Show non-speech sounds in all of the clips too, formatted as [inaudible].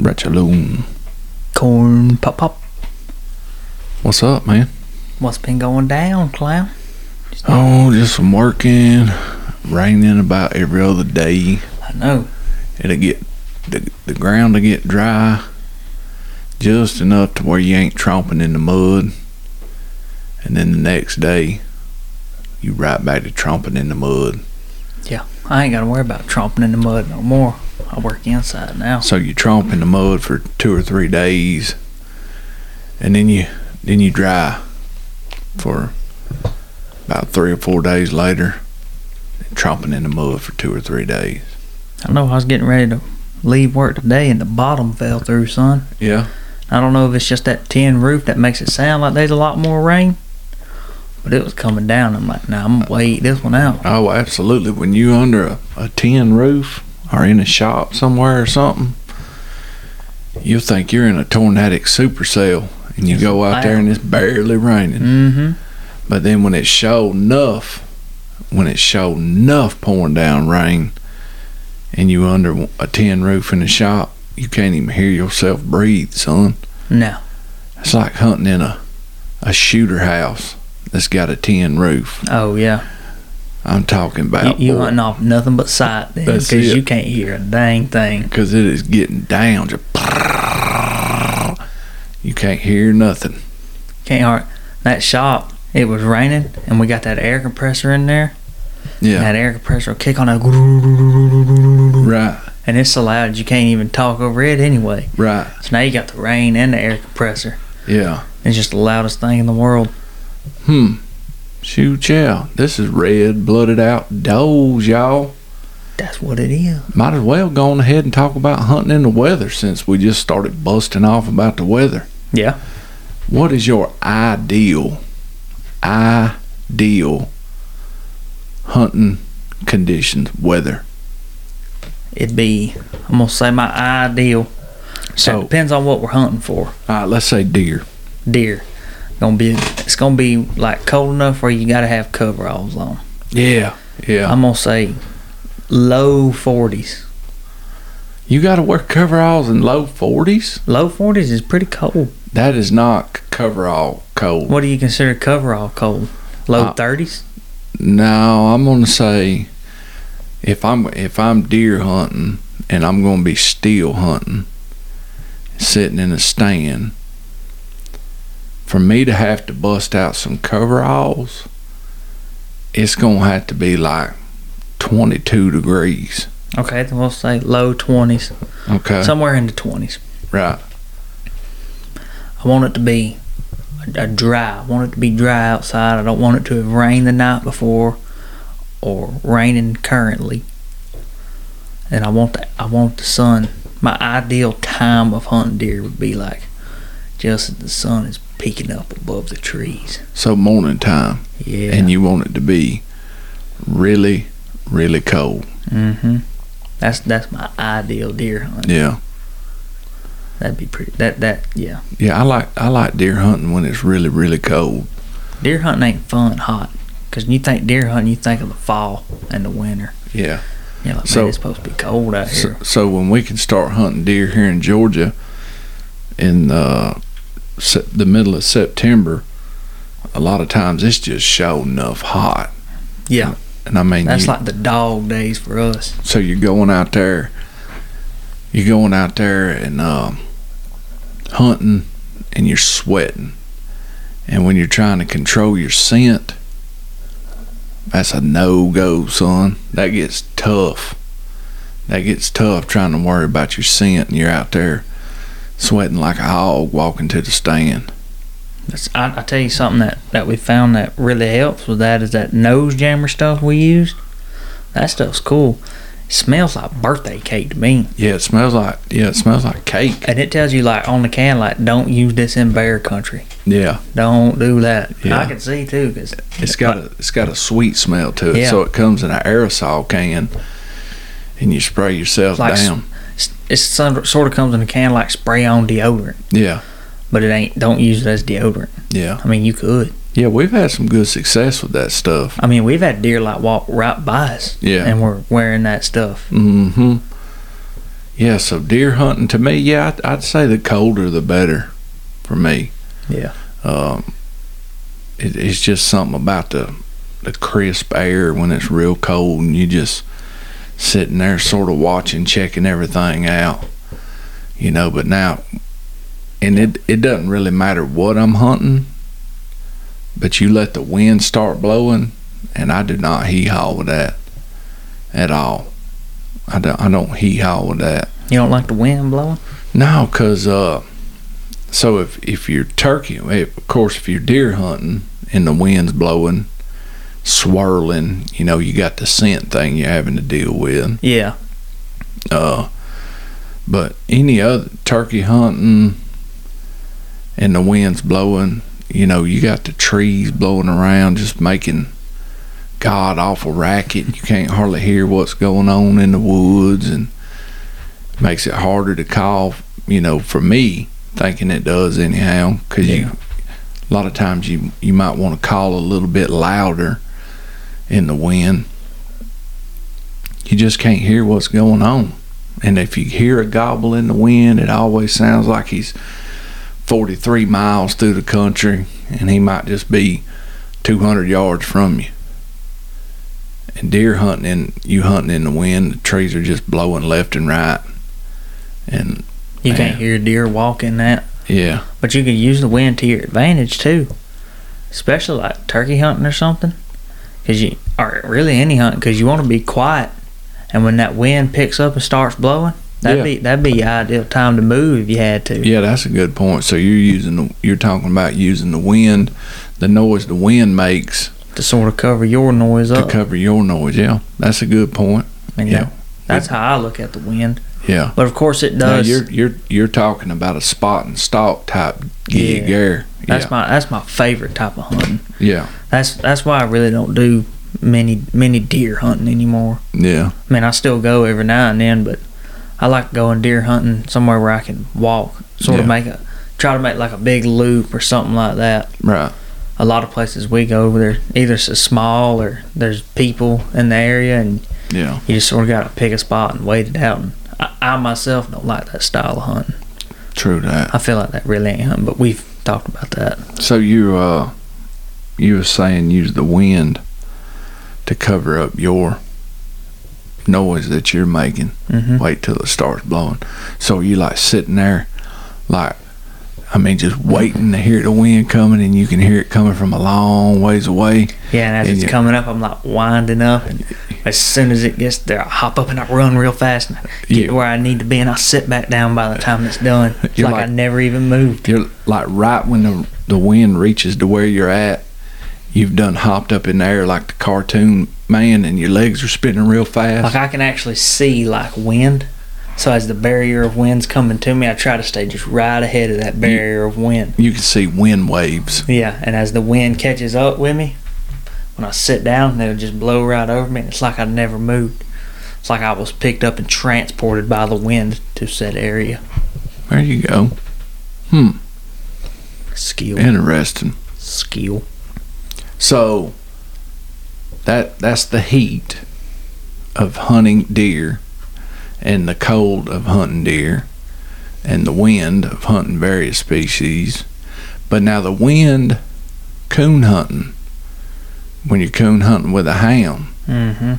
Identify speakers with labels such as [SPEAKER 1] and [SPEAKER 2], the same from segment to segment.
[SPEAKER 1] Ratchaloon.
[SPEAKER 2] Corn pop pop.
[SPEAKER 1] What's up, man?
[SPEAKER 2] What's been going down, clown?
[SPEAKER 1] Oh, just some working. Raining about every other day.
[SPEAKER 2] I know.
[SPEAKER 1] It'll get the the ground to get dry, just enough to where you ain't tromping in the mud. And then the next day, you right back to tromping in the mud.
[SPEAKER 2] Yeah, I ain't gotta worry about tromping in the mud no more. I work inside now.
[SPEAKER 1] So you tromp in the mud for two or three days, and then you then you dry for about three or four days later, tromping in the mud for two or three days.
[SPEAKER 2] I know I was getting ready to leave work today and the bottom fell through, son.
[SPEAKER 1] Yeah.
[SPEAKER 2] I don't know if it's just that tin roof that makes it sound like there's a lot more rain, but it was coming down. I'm like, nah, I'm gonna wait this one out.
[SPEAKER 1] Oh, absolutely. When you under a, a tin roof or in a shop somewhere or something, you'll think you're in a tornadic supercell, and you go out there and it's barely raining.
[SPEAKER 2] Mm-hmm.
[SPEAKER 1] But then when it's show enough, when it's show enough pouring down rain, and you under a tin roof in a shop, you can't even hear yourself breathe, son.
[SPEAKER 2] No.
[SPEAKER 1] It's like hunting in a a shooter house that's got a tin roof.
[SPEAKER 2] Oh yeah.
[SPEAKER 1] I'm talking about
[SPEAKER 2] You, you
[SPEAKER 1] boy,
[SPEAKER 2] hunting off nothing but sight then, because you can't hear a dang thing.
[SPEAKER 1] because it is getting down. Just you can't hear nothing.
[SPEAKER 2] Can't hard. That shop, it was raining, and we got that air compressor in there.
[SPEAKER 1] Yeah,
[SPEAKER 2] That air compressor will kick on that,
[SPEAKER 1] right,
[SPEAKER 2] and it's so loud you can't even talk over it anyway.
[SPEAKER 1] right.
[SPEAKER 2] So now you got the rain and the air compressor.
[SPEAKER 1] Yeah.
[SPEAKER 2] It's just the loudest thing in the world.
[SPEAKER 1] Hmm. Shoot, yeah. This is red blooded outdoors, y'all.
[SPEAKER 2] That's what it is.
[SPEAKER 1] Might as well go on ahead and talk about hunting in the weather since we just started busting off about the weather.
[SPEAKER 2] Yeah.
[SPEAKER 1] What is your ideal, ideal hunting conditions, weather?
[SPEAKER 2] It'd be, I'm going to say my ideal. So,
[SPEAKER 1] So,
[SPEAKER 2] depends on what we're hunting for.
[SPEAKER 1] all right, let's say deer.
[SPEAKER 2] Deer. Gonna be, it's gonna be like cold enough where you gotta have coveralls on.
[SPEAKER 1] Yeah, yeah.
[SPEAKER 2] I'm gonna say low 40s.
[SPEAKER 1] you got to wear coveralls in low 40s?
[SPEAKER 2] Low 40s is pretty cold.
[SPEAKER 1] That is not coverall cold.
[SPEAKER 2] What do you consider coverall cold? Low
[SPEAKER 1] Uh,
[SPEAKER 2] 30s?
[SPEAKER 1] No, I'm gonna say if I'm if I'm deer hunting and I'm gonna be steel hunting, sitting in a stand, for me to have to bust out some coveralls, it's gonna have to be like 22 degrees.
[SPEAKER 2] Okay, then we'll say low 20s.
[SPEAKER 1] Okay,
[SPEAKER 2] Somewhere in the 20s.
[SPEAKER 1] right.
[SPEAKER 2] I want it to be a, a dry. I want it to be dry outside. I don't want it to have rained the night before or raining currently. And I want the I want the sun. My ideal time of hunting deer would be like just as the sun is peeking up above the trees.
[SPEAKER 1] So morning time,
[SPEAKER 2] Yeah.
[SPEAKER 1] and you want it to be really, really cold.
[SPEAKER 2] mm-hmm. That's that's my ideal deer hunt.
[SPEAKER 1] Yeah.
[SPEAKER 2] That'd be pretty. That that yeah.
[SPEAKER 1] Yeah, I like I like deer hunting when it's really really cold.
[SPEAKER 2] Deer hunting ain't fun hot. Cause when you think deer hunting, you think of the fall and the winter.
[SPEAKER 1] Yeah.
[SPEAKER 2] You're like,
[SPEAKER 1] So-
[SPEAKER 2] man, it's supposed to be cold out
[SPEAKER 1] So,
[SPEAKER 2] here.
[SPEAKER 1] so when we can start hunting deer here in Georgia in uh, the middle of September, a lot of times it's just show enough hot.
[SPEAKER 2] Yeah,
[SPEAKER 1] And I mean,
[SPEAKER 2] that's
[SPEAKER 1] you-
[SPEAKER 2] like the dog days for us.
[SPEAKER 1] so you're going out there, you're going out there and um, hunting, and you're sweating, and when you're trying to control your scent, that's a no go, son. That gets tough. That gets tough trying to worry about your scent, and you're out there sweating like a hog walking to the stand.
[SPEAKER 2] That's, I, I tell you something that, that we found that really helps with that is that nose jammer stuff we used. That stuff's cool. It smells like birthday cake to me,
[SPEAKER 1] Yeah, it smells like yeah, it smells like cake.
[SPEAKER 2] and it tells you like on the can like don't use this in bear country.
[SPEAKER 1] Yeah,
[SPEAKER 2] Don't do that.
[SPEAKER 1] Yeah.
[SPEAKER 2] I can see too because
[SPEAKER 1] it's got a it's got a sweet smell to it.
[SPEAKER 2] Yeah.
[SPEAKER 1] So it comes in an aerosol can, and you spray yourself
[SPEAKER 2] Like
[SPEAKER 1] down.
[SPEAKER 2] It's some, sort of comes in a can like spray on deodorant,
[SPEAKER 1] Yeah,
[SPEAKER 2] but it ain't. Don't use it as deodorant.
[SPEAKER 1] yeah,
[SPEAKER 2] I mean, you could.
[SPEAKER 1] yeah. We've had some good success with that stuff.
[SPEAKER 2] I mean, we've had deer like walk right by us,
[SPEAKER 1] Yeah.
[SPEAKER 2] and we're wearing that stuff.
[SPEAKER 1] Mm-hmm. Yeah, so deer hunting to me, yeah, I'd, I'd say the colder the better for me.
[SPEAKER 2] Yeah.
[SPEAKER 1] Um, it, it's just something about the the crisp air when it's real cold and you just sitting there sort of watching, checking everything out. You know, but now, and it it doesn't really matter what I'm hunting, but you let the wind start blowing, and I do not hee haw with that at all. I don't I don't hee haw with that.
[SPEAKER 2] You don't like the wind blowing?
[SPEAKER 1] No, cause uh, so if if you're turkey, if, of course, if you're deer hunting and the wind's blowing, swirling, you know, you got the scent thing you're having to deal with.
[SPEAKER 2] Yeah.
[SPEAKER 1] Uh, but any other turkey hunting and the wind's blowing, you know, you got the trees blowing around, just making god awful racket. You can't hardly hear what's going on in the woods, and makes it harder to call. You know, for me, thinking it does anyhow, because
[SPEAKER 2] Yeah.
[SPEAKER 1] you a lot of times you you might want to call a little bit louder in the wind. You just can't hear what's going on. And if you hear a gobble in the wind, it always sounds like he's 43 miles through the country and he might just be 200 yards from you. And deer hunting, in, you hunting in the wind, the trees are just blowing left and right. And
[SPEAKER 2] You
[SPEAKER 1] Man.
[SPEAKER 2] can't hear deer walking that.
[SPEAKER 1] yeah,
[SPEAKER 2] But you can use the wind to your advantage too. Especially like turkey hunting or something. Cause you, or really any hunt, cause you want to be quiet. And when that wind picks up and starts blowing, that'd
[SPEAKER 1] Yeah.
[SPEAKER 2] be that'd be your ideal time to move if you had to.
[SPEAKER 1] yeah, that's a good point. So you're using, the, you're talking about using the wind, the noise the wind makes
[SPEAKER 2] To sort of cover your noise
[SPEAKER 1] to
[SPEAKER 2] up.
[SPEAKER 1] cover your noise. Yeah, that's a good point.
[SPEAKER 2] and
[SPEAKER 1] yeah.
[SPEAKER 2] yeah, that's how I look at the wind.
[SPEAKER 1] Yeah.
[SPEAKER 2] But of course it
[SPEAKER 1] Now
[SPEAKER 2] does.
[SPEAKER 1] you're you're you're talking about a spot and stalk type gig
[SPEAKER 2] Yeah.
[SPEAKER 1] there.
[SPEAKER 2] that's my that's my favorite type of hunting.
[SPEAKER 1] yeah.
[SPEAKER 2] That's that's why I really don't do many many deer hunting anymore.
[SPEAKER 1] Yeah.
[SPEAKER 2] I mean, I still go every now and then, but I like going deer hunting somewhere where I can walk, sort
[SPEAKER 1] Yeah.
[SPEAKER 2] of make a try to make like a big loop or something like that.
[SPEAKER 1] Right.
[SPEAKER 2] A lot of places we go, over there either it's small or there's people in the area, and
[SPEAKER 1] Yeah.
[SPEAKER 2] you just sort of got to pick a spot and wait it out. And I, I myself don't like that style of hunting.
[SPEAKER 1] True that.
[SPEAKER 2] I feel like that really ain't hunting, but we've talked about that.
[SPEAKER 1] So you uh you were saying use the wind to cover up your noise that you're making.
[SPEAKER 2] hmm
[SPEAKER 1] Wait till it starts blowing. So you like sitting there like I mean just waiting to hear the wind coming and you can hear it coming from a long ways away.
[SPEAKER 2] Yeah, and as
[SPEAKER 1] And
[SPEAKER 2] it's
[SPEAKER 1] you-
[SPEAKER 2] coming up, I'm like winding up, and as soon as it gets there, I hop up and I run real fast and I get
[SPEAKER 1] Yeah.
[SPEAKER 2] where I need to be, and I sit back down by the time it's done. It's [laughs]
[SPEAKER 1] You're
[SPEAKER 2] like, I never even moved.
[SPEAKER 1] You're like right when the the wind reaches to where you're at, you've done hopped up in the air like the cartoon man, and your legs are spinning real fast.
[SPEAKER 2] Like I can actually see like wind. So as the barrier of wind's coming to me, I try to stay just right ahead of that barrier of wind.
[SPEAKER 1] you can see wind waves.
[SPEAKER 2] Yeah, and as the wind catches up with me, when I sit down, it'll just blow right over me. And it's like I never moved. It's like I was picked up and transported by the wind to said area.
[SPEAKER 1] There you go. Hmm.
[SPEAKER 2] Skill.
[SPEAKER 1] Interesting.
[SPEAKER 2] skill.
[SPEAKER 1] So that that's the heat of hunting deer and the cold of hunting deer and the wind of hunting various species. But now the wind coon hunting when you're coon hunting with a hound,
[SPEAKER 2] Mm-hmm.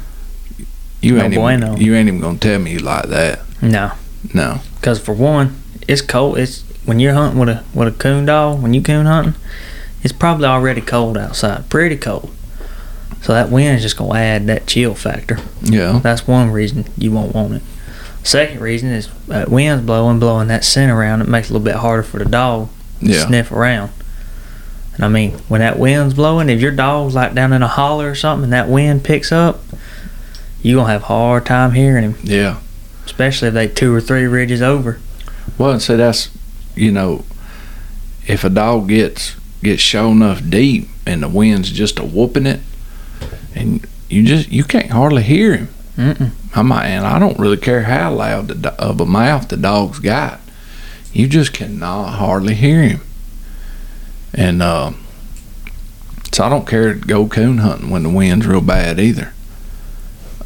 [SPEAKER 1] you
[SPEAKER 2] No
[SPEAKER 1] ain't
[SPEAKER 2] bueno.
[SPEAKER 1] even, you ain't even gonna tell me you like that.
[SPEAKER 2] No,
[SPEAKER 1] No.
[SPEAKER 2] because for one, it's cold. It's when you're hunting with a with a coon dog. When you coon hunting, it's probably already cold outside, pretty cold. So that wind is just gonna add that chill factor.
[SPEAKER 1] Yeah.
[SPEAKER 2] That's one reason you won't want it. Second reason is uh, wind's blowing, blowing that scent around. It makes it a little bit harder for the dog to sniff around. And I mean, when that wind's blowing, if your dog's like down in a holler or something, and that wind picks up, you gonna have a hard time hearing him,
[SPEAKER 1] Yeah.
[SPEAKER 2] especially if they two or three ridges over.
[SPEAKER 1] Well, and so that's you know, if a dog gets gets show enough deep and the wind's just a whooping it, and you just you can't hardly hear him.
[SPEAKER 2] Mm-mm.
[SPEAKER 1] I might, and I don't really care how loud the, of a mouth the dog's got. You just cannot hardly hear him. And uh, so I don't care to go coon hunting when the wind's real bad either.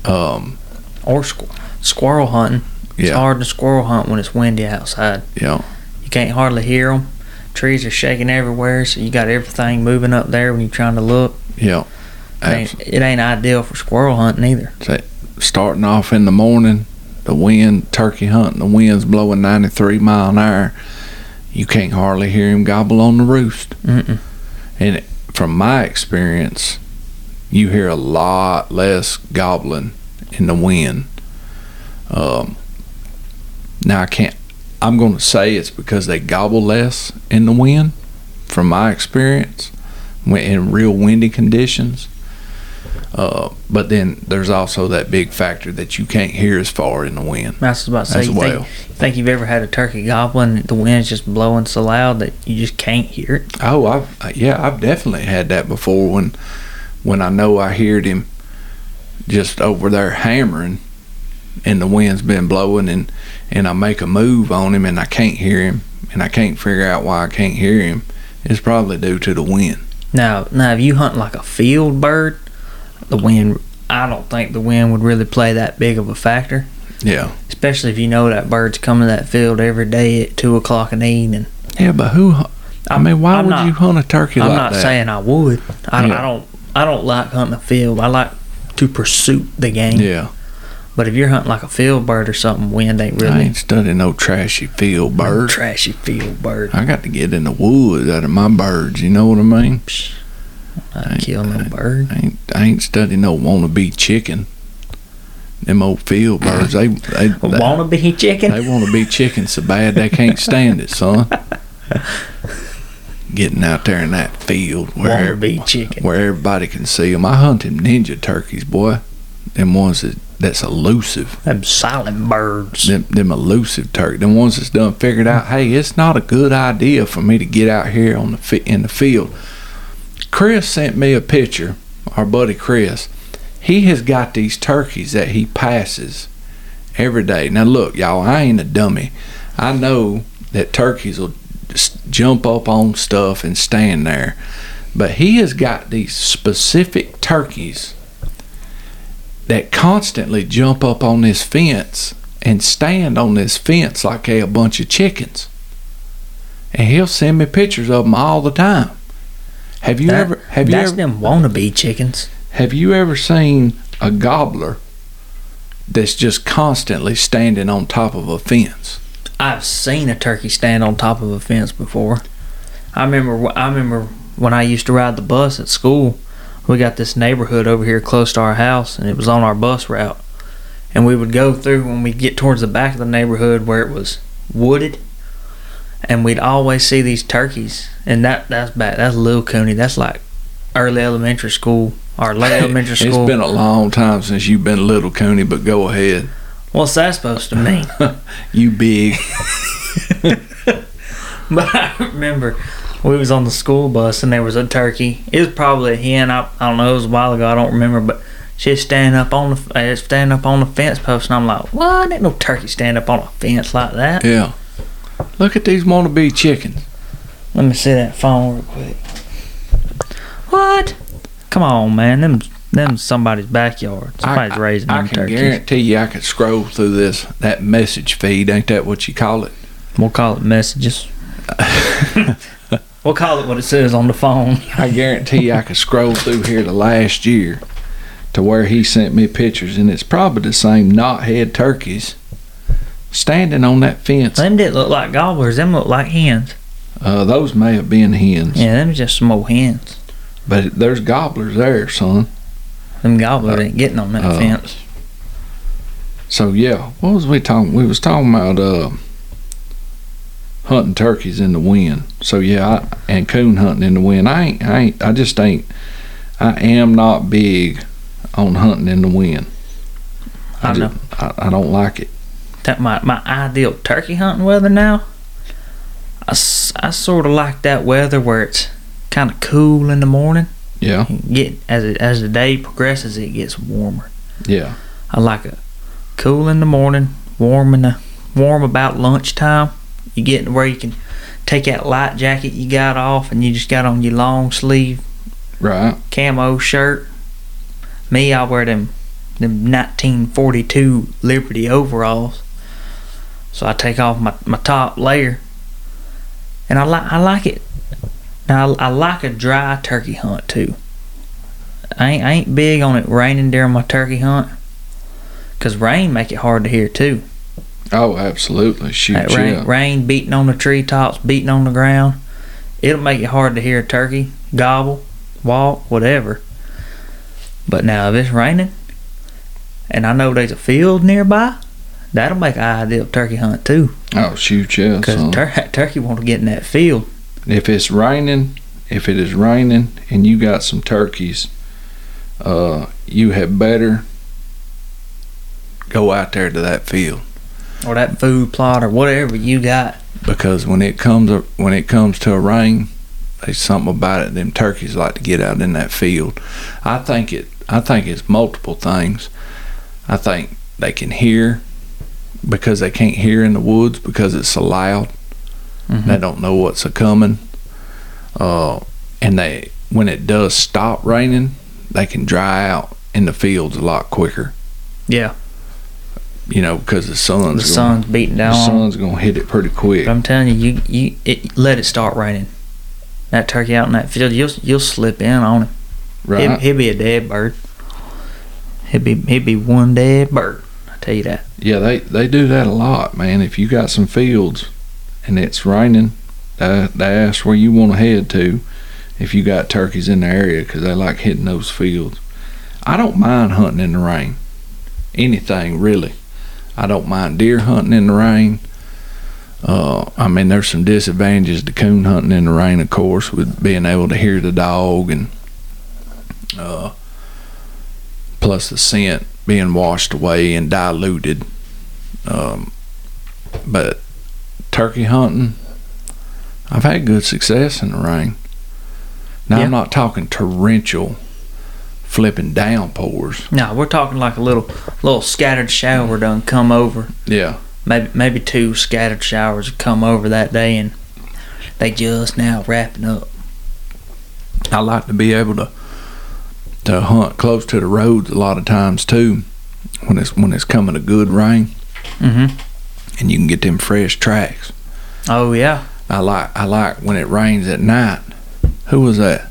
[SPEAKER 1] Um,
[SPEAKER 2] Or squ- squirrel hunting. It's
[SPEAKER 1] Yeah.
[SPEAKER 2] hard to squirrel hunt when it's windy outside.
[SPEAKER 1] Yeah.
[SPEAKER 2] You can't hardly hear them. Trees are shaking everywhere, so you got everything moving up there when you're trying to look.
[SPEAKER 1] Yeah.
[SPEAKER 2] It ain't, it ain't ideal for squirrel hunting either.
[SPEAKER 1] starting off in the morning, the wind, turkey hunting, the wind's blowing 93 mile an hour. You can't hardly hear him gobble on the roost.
[SPEAKER 2] Mm-mm.
[SPEAKER 1] And from my experience, you hear a lot less gobbling in the wind. Um, now I can't. I'm going to say it's because they gobble less in the wind. From my experience, when in real windy conditions. Uh, but then there's also that big factor that you can't hear as far in the wind
[SPEAKER 2] I was about to say,
[SPEAKER 1] as
[SPEAKER 2] you
[SPEAKER 1] well.
[SPEAKER 2] think, you think you've ever had a turkey gobbling, the wind's just blowing so loud that you just can't hear it?
[SPEAKER 1] Oh, I've uh, yeah, I've definitely had that before when when I know I heard him just over there hammering and the wind's been blowing and and I make a move on him and I can't hear him and I can't figure out why I can't hear him. It's probably due to the wind.
[SPEAKER 2] Now, now, if you hunt like a field bird, the wind, I don't think the wind would really play that big of a factor.
[SPEAKER 1] Yeah.
[SPEAKER 2] Especially if you know that bird's coming to that field every day at two o'clock in the evening.
[SPEAKER 1] Yeah, but who I mean, why
[SPEAKER 2] I'm
[SPEAKER 1] would
[SPEAKER 2] not-
[SPEAKER 1] you hunt a turkey like that?
[SPEAKER 2] I'm
[SPEAKER 1] like
[SPEAKER 2] not
[SPEAKER 1] that?
[SPEAKER 2] saying I would. I,
[SPEAKER 1] Yeah.
[SPEAKER 2] I don't. I don't like hunting a field. I like to pursue the game.
[SPEAKER 1] yeah.
[SPEAKER 2] But if you're hunting like a field bird or something, wind ain't really.
[SPEAKER 1] I ain't studying no trashy field bird.
[SPEAKER 2] trashy field bird.
[SPEAKER 1] I got to get in the woods out of my birds, you know what I mean?
[SPEAKER 2] Psh, I kill no bird.
[SPEAKER 1] I ain't, I ain't studying no wannabe chicken. Them old field birds, they they, [laughs] they,
[SPEAKER 2] Wanna be chicken?
[SPEAKER 1] they want to be chicken so bad they can't stand it, son. [laughs] Getting out there in that field where
[SPEAKER 2] be chicken?
[SPEAKER 1] where everybody can see them. I hunt them ninja turkeys, boy. Them ones that that's elusive.
[SPEAKER 2] Them silent birds.
[SPEAKER 1] Them them elusive turkey. Them ones that's done figured out. Hey, it's not a good idea for me to get out here on the in the field. Chris sent me a picture. Our buddy Chris. He has got these turkeys that he passes every day. Now look, y'all, I ain't a dummy. I know that turkeys will just jump up on stuff and stand there. But he has got these specific turkeys that constantly jump up on this fence and stand on this fence like they a bunch of chickens. And he'll send me pictures of them all the time. Have you
[SPEAKER 2] That-
[SPEAKER 1] ever have you ever
[SPEAKER 2] them wannabe chickens.
[SPEAKER 1] have you ever seen a gobbler that's just constantly standing on top of a fence?
[SPEAKER 2] I've seen a turkey stand on top of a fence before. I remember. I remember when I used to ride the bus at school. We got this neighborhood over here close to our house, and it was on our bus route. And we would go through when we get towards the back of the neighborhood where it was wooded, and we'd always see these turkeys. And that that's back. That's Lil Cooney. That's like early elementary school or late [laughs] elementary school.
[SPEAKER 1] It's been a long time since you've been little Cooney, but go ahead.
[SPEAKER 2] What's that supposed to mean? [laughs]
[SPEAKER 1] You big. [laughs]
[SPEAKER 2] But I remember we was on the school bus and there was a turkey. It was probably a hen. I, I don't know. It was a while ago. I don't remember. But she was standing up on the uh, standing up on the fence post, and I'm like, "What? Ain't no turkey stand up on a fence like that."
[SPEAKER 1] Yeah. Look at these wannabe chickens.
[SPEAKER 2] Let me see that phone real quick. What? Come on, man. Them them somebody's backyard. Somebody's
[SPEAKER 1] I,
[SPEAKER 2] raising
[SPEAKER 1] I
[SPEAKER 2] them
[SPEAKER 1] can
[SPEAKER 2] turkeys.
[SPEAKER 1] guarantee you I could scroll through this that message feed. Ain't that what you call it?
[SPEAKER 2] We'll call it messages. [laughs] we'll call it what it says on the phone. [laughs]
[SPEAKER 1] I guarantee you I could scroll through here to last year to where he sent me pictures, and it's probably the same knothead turkeys standing on that fence.
[SPEAKER 2] Them didn't look like gobblers. Them look like hens.
[SPEAKER 1] Uh, those may have been hens,
[SPEAKER 2] Yeah, them just some old hens.
[SPEAKER 1] but there's gobblers there, son.
[SPEAKER 2] Them gobblers ain't getting on that
[SPEAKER 1] uh,
[SPEAKER 2] fence.
[SPEAKER 1] So yeah, what was we talking? We was talking about uh, hunting turkeys in the wind. So yeah, I, and coon hunting in the wind. I ain't, I ain't, I just ain't. I am not big on hunting in the wind.
[SPEAKER 2] I
[SPEAKER 1] ju-
[SPEAKER 2] know.
[SPEAKER 1] I, I don't like it.
[SPEAKER 2] That my my ideal turkey hunting weather now. I, I sort of like that weather where it's kind of cool in the morning.
[SPEAKER 1] Yeah,
[SPEAKER 2] Get as it, as the day progresses, it gets warmer.
[SPEAKER 1] yeah,
[SPEAKER 2] I like it cool in the morning, warm in the warm about lunchtime. You get to where you can take that light jacket you got off, and you just got on your long sleeve
[SPEAKER 1] right.
[SPEAKER 2] camo shirt. Me, I wear them them 1942 Liberty overalls. So I take off my, my top layer, and I like I like it. Now I, I like a dry turkey hunt too. I ain't, I ain't big on it raining during my turkey hunt, cause rain make it hard to hear too.
[SPEAKER 1] Oh, absolutely. Shoot,
[SPEAKER 2] That
[SPEAKER 1] yeah.
[SPEAKER 2] rain, rain beating on the treetops, beating on the ground, it'll make it hard to hear a turkey gobble, walk, whatever. But now if it's raining, and I know there's a field nearby, that'll make an ideal turkey hunt too.
[SPEAKER 1] Oh, shoot, yeah.
[SPEAKER 2] Because tur- [laughs] turkey want to get in that field.
[SPEAKER 1] if it's raining, if it is raining and you got some turkeys, uh, you had better go out there to that field
[SPEAKER 2] or that food plot or whatever you got.
[SPEAKER 1] because when it comes when it comes to a rain, there's something about it. Them turkeys like to get out in that field. I think it. I think it's multiple things. I think they can hear because they can't hear in the woods because it's so loud.
[SPEAKER 2] Mhm.
[SPEAKER 1] They don't know what's a coming. Uh, and they when it does stop raining, they can dry out in the fields a lot quicker.
[SPEAKER 2] Yeah,
[SPEAKER 1] You know, because the sun's
[SPEAKER 2] the
[SPEAKER 1] gonna,
[SPEAKER 2] sun's beating down. The
[SPEAKER 1] sun's gonna hit it pretty quick.
[SPEAKER 2] But I'm telling you, you you it, let it start raining. That turkey out in that field, you'll you'll slip in on him.
[SPEAKER 1] Right?
[SPEAKER 2] He'll, he'll be a dead bird. He'll be he'll be one dead bird. I tell you that.
[SPEAKER 1] Yeah, they they do that a lot, man. If you got some fields and it's raining, that that's where you want to head to. If you got turkeys in the area, because they like hitting those fields. I don't mind hunting in the rain. Anything really. I don't mind deer hunting in the rain. Uh, I mean, there's some disadvantages to coon hunting in the rain, of course, with being able to hear the dog and uh, plus the scent being washed away and diluted. Um, but turkey hunting, I've had good success in the rain. Now
[SPEAKER 2] Yeah.
[SPEAKER 1] I'm not talking torrential, flipping downpours.
[SPEAKER 2] No, we're talking like a little little scattered shower done come over.
[SPEAKER 1] Yeah,
[SPEAKER 2] Maybe maybe two scattered showers have come over that day, and they just now wrapping up.
[SPEAKER 1] I like to be able to to hunt close to the roads a lot of times too. When it's when it's coming a good rain
[SPEAKER 2] Mm-hmm.
[SPEAKER 1] and you can get them fresh tracks.
[SPEAKER 2] Oh yeah,
[SPEAKER 1] I like I like when it rains at night. Who was that?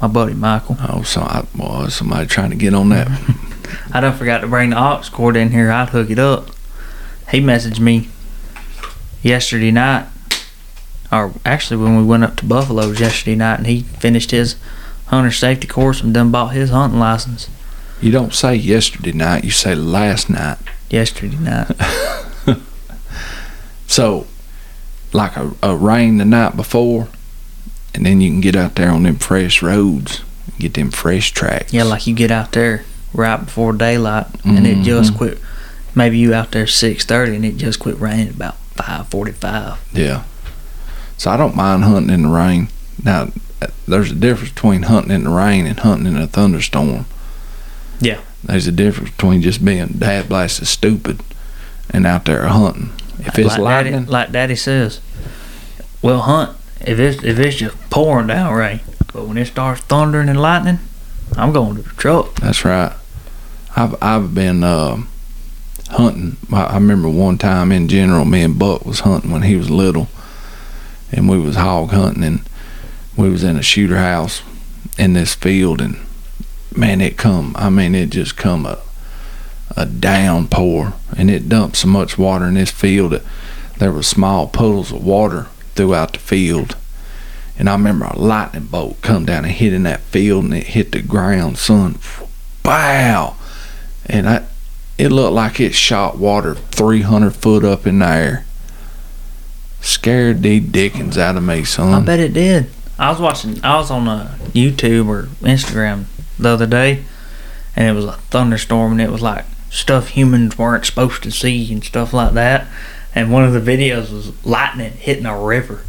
[SPEAKER 2] my buddy Michael.
[SPEAKER 1] Oh, so I, well, somebody trying to get on that. [laughs]
[SPEAKER 2] I done forgot to bring the aux cord in here. I'd hook it up. He messaged me yesterday night, or actually when we went up to Buffalo's yesterday night, and he finished his hunter safety course and done bought his hunting license
[SPEAKER 1] You don't say yesterday night, you say last night.
[SPEAKER 2] yesterday night. [laughs]
[SPEAKER 1] So, like a, a rain the night before, and then you can get out there on them fresh roads, and get them fresh tracks.
[SPEAKER 2] Yeah, like you get out there right before daylight, and it just
[SPEAKER 1] Mhm.
[SPEAKER 2] quit. Maybe you out there six thirty, and it just quit raining about five forty five.
[SPEAKER 1] Yeah. So I don't mind hunting in the rain. Now, there's a difference between hunting in the rain and hunting in a thunderstorm.
[SPEAKER 2] Yeah.
[SPEAKER 1] There's a difference between just being dad blasted stupid and out there hunting. If it's
[SPEAKER 2] like
[SPEAKER 1] lightning,
[SPEAKER 2] Daddy, like Daddy says, well, hunt if it's if it's just pouring down rain, but when it starts thundering and lightning, I'm going to the truck.
[SPEAKER 1] That's right. I've I've been uh, hunting. I I remember one time in general, me and Buck was hunting when he was little, and we was hog hunting, and we was in a shooter house in this field, and man, it come. I mean, it just come a a downpour, and it dumped so much water in this field that there was small puddles of water throughout the field. And I remember a lightning bolt come down and hit in that field, and it hit the ground, son. Wow! And I, it looked like it shot water 300 foot up in the air. Scared the dickens out of me, son I
[SPEAKER 2] bet it did. I was watching. I was on uh, YouTube or Instagram the other day, and it was a thunderstorm, and it was like stuff humans weren't supposed to see and stuff like that. And one of the videos was lightning hitting a river,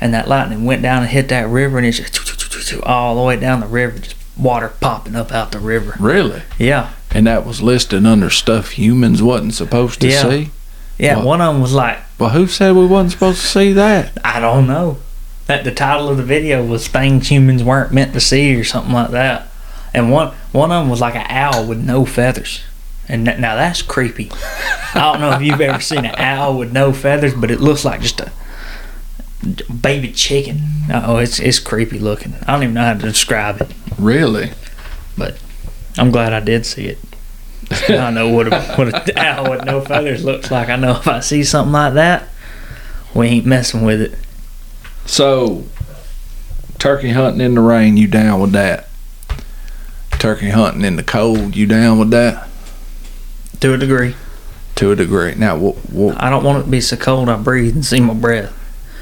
[SPEAKER 2] and that lightning went down and hit that river, and it's just all the way down the river, just water popping up out the river.
[SPEAKER 1] Really?
[SPEAKER 2] Yeah,
[SPEAKER 1] And that was listed under stuff humans wasn't supposed to
[SPEAKER 2] Yeah.
[SPEAKER 1] see?
[SPEAKER 2] yeah.
[SPEAKER 1] What?
[SPEAKER 2] One of them was like,
[SPEAKER 1] Well, who said we wasn't supposed to see that?
[SPEAKER 2] I don't know. That the title of the video was "Things Humans Weren't Meant to See" or something like that. And one one of them was like an owl with no feathers. And n- now that's creepy. I don't know if you've ever seen an owl with no feathers, but it looks like just a baby chicken. Oh, it's it's creepy looking. I don't even know how to describe it.
[SPEAKER 1] Really?
[SPEAKER 2] But I'm glad I did see it. I know what a, what an owl with no feathers looks like. I know if I see something like that, we ain't messing with it.
[SPEAKER 1] So, turkey hunting in the rain, you down with that? Turkey hunting in the cold, you down with that?
[SPEAKER 2] To a degree.
[SPEAKER 1] To a degree. Now, what? what
[SPEAKER 2] I don't want it to be so cold I breathe and see my breath.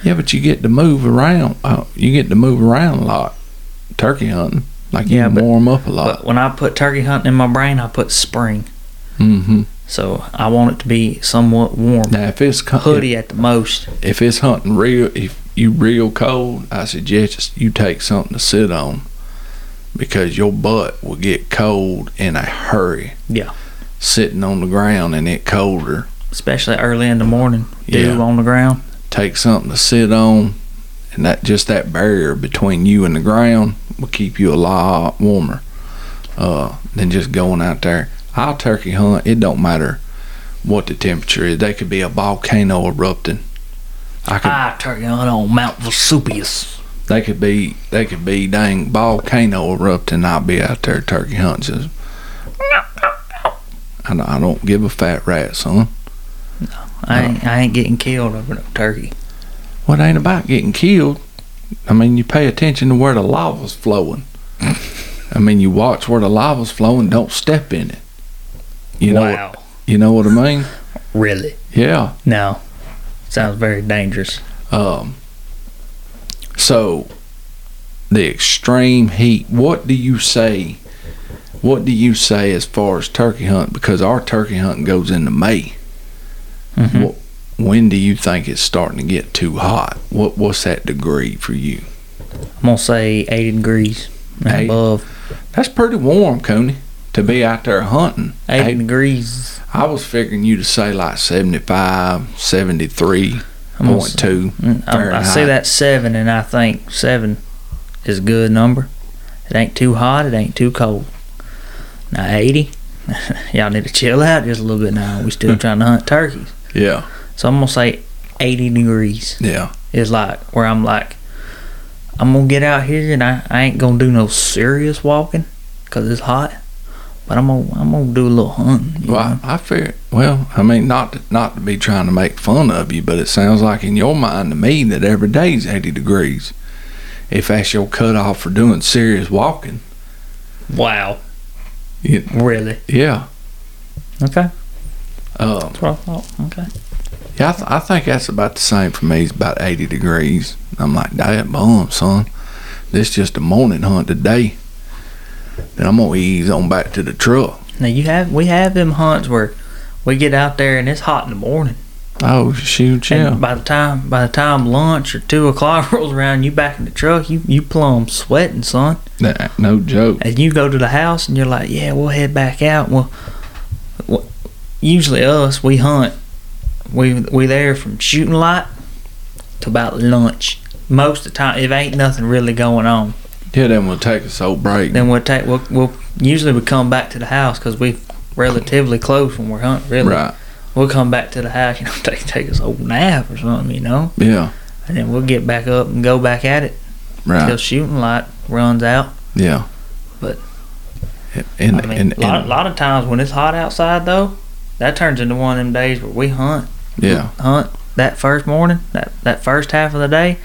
[SPEAKER 1] yeah, but you get to move around. Uh, you get to move around a lot. Turkey hunting, like you
[SPEAKER 2] Yeah, but-
[SPEAKER 1] warm up a lot.
[SPEAKER 2] But when I put turkey hunting in my brain, I put spring.
[SPEAKER 1] mm-hmm.
[SPEAKER 2] So I want it to be somewhat warm.
[SPEAKER 1] Now, if it's
[SPEAKER 2] Hoodie at the most.
[SPEAKER 1] if it's hunting real, if you real cold, I suggest you take something to sit on because your butt will get cold in a hurry.
[SPEAKER 2] Yeah.
[SPEAKER 1] Sitting on the ground and it colder.
[SPEAKER 2] Especially early in the morning. Dew
[SPEAKER 1] Yeah.
[SPEAKER 2] on the ground.
[SPEAKER 1] Take something to sit on, and that just that barrier between you and the ground will keep you a lot warmer uh, than just going out there. I'll turkey hunt. It don't matter what the temperature is. They could be a volcano erupting. I could
[SPEAKER 2] I turkey hunt on Mount Vesuvius.
[SPEAKER 1] They could be they could be dang volcano erupting. I'll be out there turkey hunting. I don't, I don't give a fat rat, son.
[SPEAKER 2] I ain't, I ain't getting killed over no turkey.
[SPEAKER 1] What ain't about getting killed? I mean, you pay attention to where the lava's flowing. I mean, you watch where the lava's flowing. Don't step in it. You know,
[SPEAKER 2] wow.
[SPEAKER 1] you know what I mean?
[SPEAKER 2] Really?
[SPEAKER 1] Yeah.
[SPEAKER 2] No. Sounds very dangerous.
[SPEAKER 1] Um. So, the extreme heat. What do you say? What do you say as far as turkey hunt? Because our turkey hunt goes into May.
[SPEAKER 2] Mhm.
[SPEAKER 1] What, when do you think it's starting to get too hot? What What's that degree for you?
[SPEAKER 2] I'm gonna say 80 degrees and
[SPEAKER 1] Eight.
[SPEAKER 2] above.
[SPEAKER 1] That's pretty warm, Cooney, to be out there hunting.
[SPEAKER 2] 80
[SPEAKER 1] Eight-
[SPEAKER 2] degrees.
[SPEAKER 1] I was figuring you to say like 75, 73.
[SPEAKER 2] I'm gonna
[SPEAKER 1] Point two.
[SPEAKER 2] Mm, I, I see that seven, and I think seven is a good number. It ain't too hot. It ain't too cold. Now 80. [laughs] Y'all need to chill out just a little bit now. We still [laughs] trying to hunt turkeys.
[SPEAKER 1] Yeah,
[SPEAKER 2] So I'm gonna say 80 degrees
[SPEAKER 1] yeah,
[SPEAKER 2] is like where I'm like, I'm gonna get out here and I, I ain't gonna do no serious walking because it's hot. But I'm gonna I'm gonna do a little hunting.
[SPEAKER 1] Well,
[SPEAKER 2] know?
[SPEAKER 1] I, I fear. Well, I mean, not to, not to be trying to make fun of you, but it sounds like in your mind to me that every day's eighty degrees. If that's your cutoff for doing serious walking,
[SPEAKER 2] Wow.
[SPEAKER 1] You-
[SPEAKER 2] Really?
[SPEAKER 1] yeah.
[SPEAKER 2] Okay.
[SPEAKER 1] Um,
[SPEAKER 2] That's what I thought. Okay.
[SPEAKER 1] yeah, I, th- I think that's about the same for me. It's about eighty degrees. I'm like, that bum, son. This just a morning hunt today. Then I'm gonna ease on back to the truck.
[SPEAKER 2] Now you have we have them hunts where we get out there and it's hot in the morning.
[SPEAKER 1] Oh shoot, yeah.
[SPEAKER 2] And by the time by the time lunch or two o'clock [laughs] rolls around, you back in the truck, you you plumb sweating, son.
[SPEAKER 1] Nah, no joke.
[SPEAKER 2] And you go to the house and you're like, yeah, we'll head back out. Well, wh- usually us we hunt, we we there from shooting light to about lunch. Most of the time, if ain't nothing really going on,
[SPEAKER 1] Yeah, then we'll take a old break.
[SPEAKER 2] then we'll take we'll, we'll usually we come back to the house because we relatively close when we're hunting. Really,
[SPEAKER 1] Right.
[SPEAKER 2] we'll come back to the house, you know, [laughs] take take us a old nap or something, you know,
[SPEAKER 1] Yeah.
[SPEAKER 2] and then we'll get back up and go back at it
[SPEAKER 1] Right.
[SPEAKER 2] till shooting light runs out.
[SPEAKER 1] Yeah.
[SPEAKER 2] But-
[SPEAKER 1] and
[SPEAKER 2] I mean,
[SPEAKER 1] and,
[SPEAKER 2] a lot,
[SPEAKER 1] and
[SPEAKER 2] lot of times when it's hot outside though, that turns into one of them days where we hunt,
[SPEAKER 1] yeah,
[SPEAKER 2] hunt that first morning, that that first half of the day.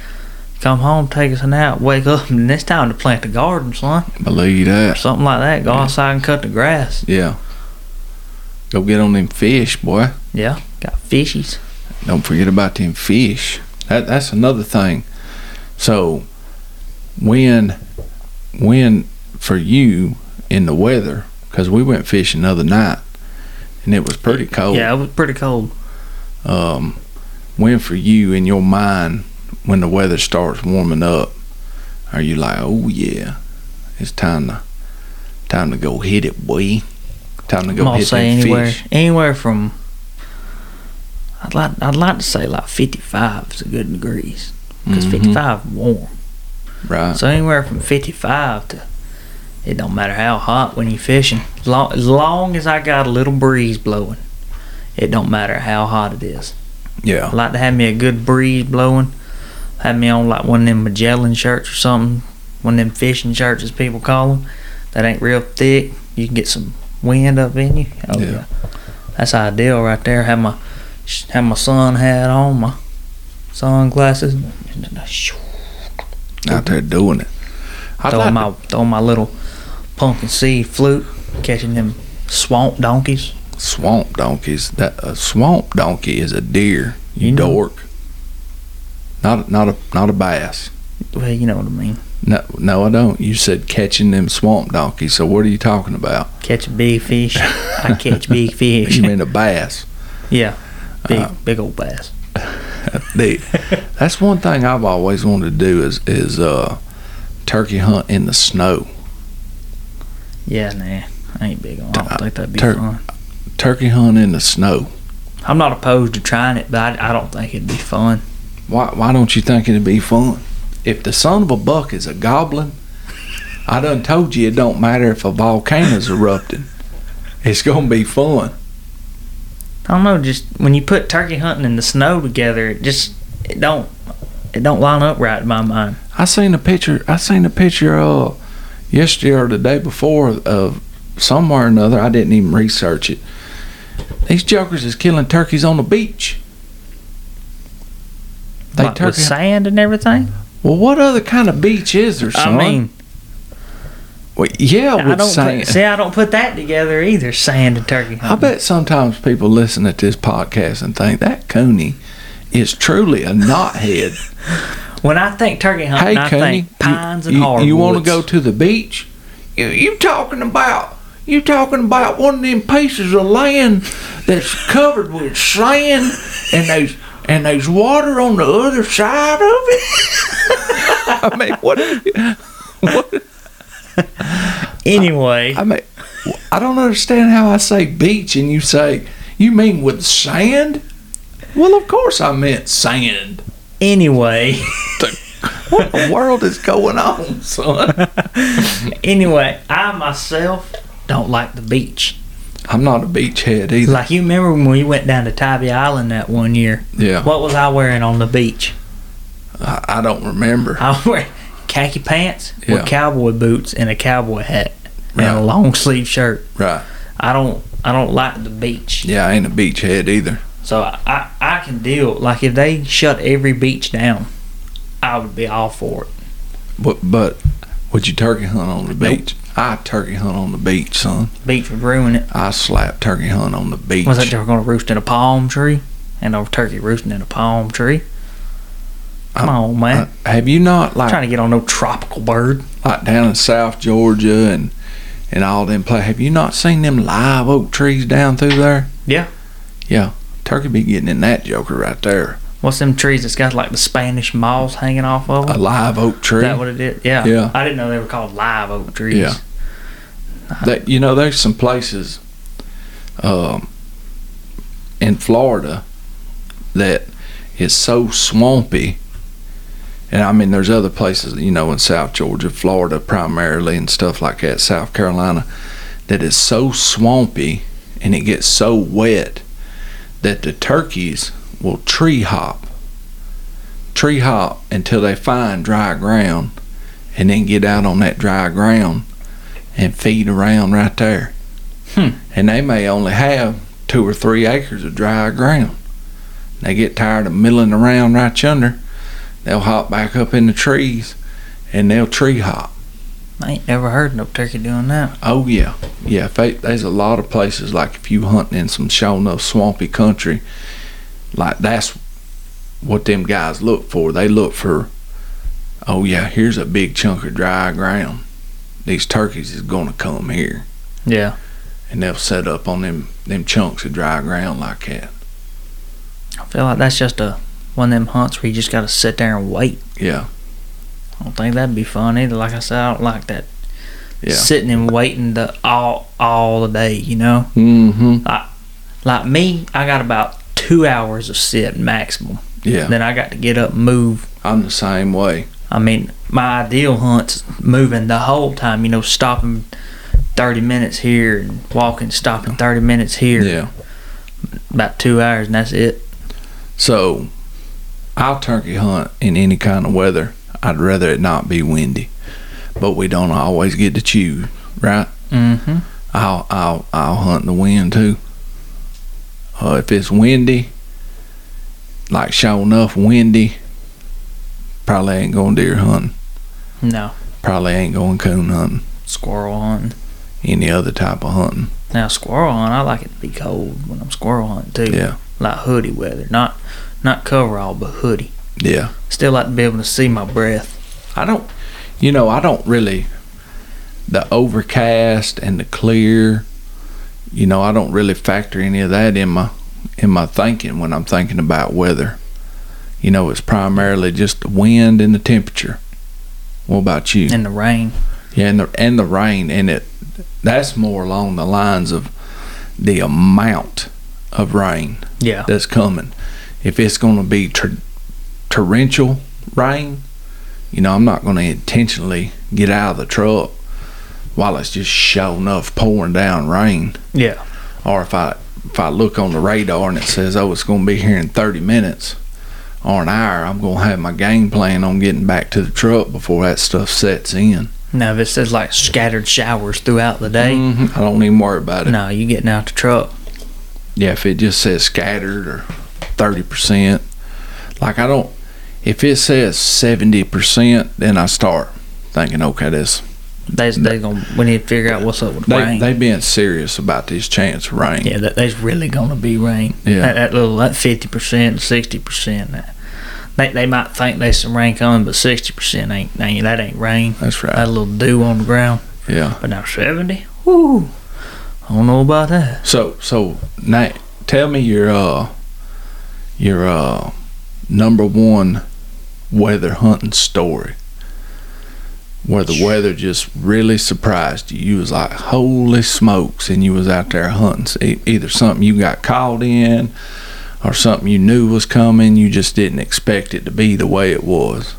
[SPEAKER 2] Come home, take us a nap, wake up, and it's time to plant the garden, son,
[SPEAKER 1] believe
[SPEAKER 2] or
[SPEAKER 1] that.
[SPEAKER 2] something like that. Go
[SPEAKER 1] Yeah.
[SPEAKER 2] outside and cut the grass.
[SPEAKER 1] Yeah. Go get on them fish, boy.
[SPEAKER 2] Yeah, got fishies.
[SPEAKER 1] Don't forget about them fish. That that's another thing. So when when for you in the weather, because we went fishing the other night, and it was pretty cold.
[SPEAKER 2] Yeah, it was pretty cold.
[SPEAKER 1] um, when for you in your mind when the weather starts warming up are you like oh yeah it's time to time to go hit it boy time to
[SPEAKER 2] I'm
[SPEAKER 1] go
[SPEAKER 2] gonna
[SPEAKER 1] hit
[SPEAKER 2] say anywhere,
[SPEAKER 1] fish
[SPEAKER 2] anywhere from. I'd like, I'd like to say like 55 is a good degrees because
[SPEAKER 1] Mhm.
[SPEAKER 2] 55 warm.
[SPEAKER 1] right
[SPEAKER 2] So anywhere from 55 to, it don't matter how hot when you fishing, as long, as long as I got a little breeze blowing, it don't matter how hot it is.
[SPEAKER 1] Yeah.
[SPEAKER 2] I like to have me a good breeze blowing. Have me on like one of them Magellan shirts or something. One of them fishing shirts, as people call them. That ain't real thick. You can get some wind up in you. Oh
[SPEAKER 1] Yeah.
[SPEAKER 2] yeah, that's ideal right there. Have my have my sun hat on, my sunglasses, and then I shoo,
[SPEAKER 1] Out there doing it. I'd
[SPEAKER 2] throw
[SPEAKER 1] like
[SPEAKER 2] my throw my little pumpkin seed fluke, catching them swamp donkeys.
[SPEAKER 1] swamp donkeys. That a swamp donkey is a deer. You
[SPEAKER 2] You know.
[SPEAKER 1] dork. Not not a not a bass.
[SPEAKER 2] Well, you know what I mean.
[SPEAKER 1] No, no, I don't. You said catching them swamp donkeys. So what are you talking about?
[SPEAKER 2] Catch a big fish. I catch big [laughs] fish.
[SPEAKER 1] You mean a bass?
[SPEAKER 2] Yeah, big
[SPEAKER 1] Uh,
[SPEAKER 2] big old bass. [laughs]
[SPEAKER 1] The, that's one thing I've always wanted to do is is uh, turkey hunt in the snow.
[SPEAKER 2] Yeah, nah, I ain't big on. I don't think that'd be
[SPEAKER 1] tur-
[SPEAKER 2] fun.
[SPEAKER 1] Turkey hunt in the snow.
[SPEAKER 2] I'm not opposed to trying it, but I, I don't think it'd be fun.
[SPEAKER 1] Why why don't you think it'd be fun? If the son of a buck is a goblin, I done told you it don't matter if a volcano's erupting. It's gonna be fun.
[SPEAKER 2] I don't know. Just when you put turkey hunting and the snow together, it just it don't it don't line up right in my mind.
[SPEAKER 1] I seen a picture. I seen a picture uh yesterday or the day before of somewhere or another. I didn't even research it. These jokers is killing turkeys on the beach. They
[SPEAKER 2] Like, with
[SPEAKER 1] turkey.
[SPEAKER 2] sand and everything.
[SPEAKER 1] Well, what other kind of beach is there, son?
[SPEAKER 2] I mean,
[SPEAKER 1] well, yeah,
[SPEAKER 2] I
[SPEAKER 1] with
[SPEAKER 2] don't
[SPEAKER 1] sand.
[SPEAKER 2] put, see. I don't put that together either. Sand and turkey Hunting.
[SPEAKER 1] I bet sometimes people listen to this podcast and think that Cooney is truly a knothead. [laughs]
[SPEAKER 2] When I think turkey
[SPEAKER 1] hey,
[SPEAKER 2] hunting, I
[SPEAKER 1] Cooney,
[SPEAKER 2] think pines
[SPEAKER 1] you,
[SPEAKER 2] and hardwoods.
[SPEAKER 1] you want to go to the beach? You, you talking about? You talking about one of them pieces of land that's covered with sand and there's and there's water on the other side of it? [laughs] I mean, what? What?
[SPEAKER 2] Anyway,
[SPEAKER 1] I mean, I don't understand how I say beach and you say you mean with sand. Well, of course I meant sand.
[SPEAKER 2] anyway,
[SPEAKER 1] What in the world is going on, son? [laughs]
[SPEAKER 2] anyway, I myself don't like the beach.
[SPEAKER 1] I'm not a beachhead either.
[SPEAKER 2] Like you remember when we went down to Tybee Island that one year?
[SPEAKER 1] Yeah,
[SPEAKER 2] What was I wearing on the beach?
[SPEAKER 1] I, I don't remember.
[SPEAKER 2] I was wearing khaki pants
[SPEAKER 1] Yeah.
[SPEAKER 2] with cowboy boots and a cowboy hat and a long sleeve shirt.
[SPEAKER 1] Right.
[SPEAKER 2] I don't I don't like the beach.
[SPEAKER 1] Yeah, I ain't a beachhead either.
[SPEAKER 2] So I, I, I can deal like if they shut every beach down, I would be all for it.
[SPEAKER 1] But but would you turkey hunt on the
[SPEAKER 2] Nope.
[SPEAKER 1] beach? I turkey hunt on the beach, son.
[SPEAKER 2] Beach would ruin it.
[SPEAKER 1] I slap turkey hunt on the beach.
[SPEAKER 2] Was that you were gonna roost in a palm tree? And a turkey roosting in a palm tree? Come
[SPEAKER 1] I'm-
[SPEAKER 2] on, man.
[SPEAKER 1] Uh, have you not like
[SPEAKER 2] trying to get on no tropical bird.
[SPEAKER 1] like down in South Georgia and and all them play? Have you not seen them live oak trees down through there?
[SPEAKER 2] Yeah.
[SPEAKER 1] Yeah, turkey be getting in that joker right there.
[SPEAKER 2] What's them trees that's got like the Spanish moss hanging off of
[SPEAKER 1] A live oak
[SPEAKER 2] Is
[SPEAKER 1] tree.
[SPEAKER 2] that what it is? Yeah.
[SPEAKER 1] Yeah.
[SPEAKER 2] I didn't know they were called live oak trees.
[SPEAKER 1] Yeah. That you know, there's some places, um, in Florida that is so swampy, and I mean, there's other places, you know, in South Georgia, Florida primarily, and stuff like that, South Carolina, that is so swampy and it gets so wet that the turkeys will tree hop, tree hop until they find dry ground, and then get out on that dry ground and feed around right there.
[SPEAKER 2] Hmm.
[SPEAKER 1] And they may only have two or three acres of dry ground. They get tired of milling around right yonder. They'll hop back up in the trees and they'll tree hop.
[SPEAKER 2] I ain't never heard no turkey doing that.
[SPEAKER 1] Oh yeah, yeah. If they, there's a lot of places like if you hunting in some show enough swampy country, like that's what them guys look for. They look for, oh yeah, here's a big chunk of dry ground. These turkeys is gonna come here,
[SPEAKER 2] Yeah.
[SPEAKER 1] and they'll set up on them them chunks of dry ground like that.
[SPEAKER 2] I feel like that's just a one of them hunts where you just gotta sit there and wait.
[SPEAKER 1] Yeah,
[SPEAKER 2] I don't think that'd be fun either. Like I said, I don't like that
[SPEAKER 1] yeah.
[SPEAKER 2] sitting and waiting the all all the day. You know,
[SPEAKER 1] Mm-hmm.
[SPEAKER 2] like me, I got about two hours of sit maximum.
[SPEAKER 1] Yeah,
[SPEAKER 2] Then I got to get up, and move.
[SPEAKER 1] I'm the same way.
[SPEAKER 2] I mean, my ideal hunt's moving the whole time. You know, stopping thirty minutes here and walking, stopping thirty minutes here.
[SPEAKER 1] Yeah.
[SPEAKER 2] About two hours and that's it.
[SPEAKER 1] So, I'll turkey hunt in any kind of weather. I'd rather it not be windy, but we don't always get to choose, right?
[SPEAKER 2] Mm-hmm.
[SPEAKER 1] I'll I'll I'll hunt in the wind too. Uh, if it's windy, like sure enough windy, probably ain't going deer hunting.
[SPEAKER 2] No.
[SPEAKER 1] Probably ain't going coon hunting.
[SPEAKER 2] Squirrel hunting.
[SPEAKER 1] Any other type of hunting.
[SPEAKER 2] Now squirrel hunting, I like it to be cold when I'm squirrel hunting too.
[SPEAKER 1] Yeah.
[SPEAKER 2] Like hoodie weather. Not not coverall, but hoodie.
[SPEAKER 1] Yeah.
[SPEAKER 2] Still like to be able to see my breath.
[SPEAKER 1] I don't, you know, I don't really, the overcast and the clear, you know, I don't really factor any of that in my, in my thinking when I'm thinking about weather. You know, it's primarily just the wind and the temperature. What about you?
[SPEAKER 2] And the rain.
[SPEAKER 1] Yeah, and the and the rain, and it that's more along the lines of the amount of rain
[SPEAKER 2] Yeah.
[SPEAKER 1] that's coming. If it's going to be tor- torrential rain, you know, I'm not going to intentionally get out of the truck while it's just show enough pouring down rain.
[SPEAKER 2] Yeah.
[SPEAKER 1] Or if I if I look on the radar and it says, "Oh, it's going to be here in 30 minutes or an hour," I'm going to have my game plan on getting back to the truck before that stuff sets in.
[SPEAKER 2] Now if it says like scattered showers throughout the day,
[SPEAKER 1] Mhm. I don't even worry about it.
[SPEAKER 2] no, you getting out the truck.
[SPEAKER 1] Yeah, if it just says scattered or thirty percent, like I don't. If it says seventy percent, then I start thinking, okay, this
[SPEAKER 2] They they gonna we need to figure out what's up with the
[SPEAKER 1] they
[SPEAKER 2] rain.
[SPEAKER 1] they being serious about this chance rain.
[SPEAKER 2] yeah, that there's really gonna be rain.
[SPEAKER 1] Yeah.
[SPEAKER 2] That, that little that fifty percent, sixty percent. They they might think there's some rain coming, but sixty percent ain't, ain't that ain't rain.
[SPEAKER 1] That's right.
[SPEAKER 2] That little dew on the ground.
[SPEAKER 1] yeah.
[SPEAKER 2] But now seventy, whoo, I don't know about that.
[SPEAKER 1] So so now tell me your uh your uh number one weather hunting story. Where the weather just really surprised you. You was like, holy smokes, and you was out there hunting. Either something you got called in or something you knew was coming, you just didn't expect it to be the way it was.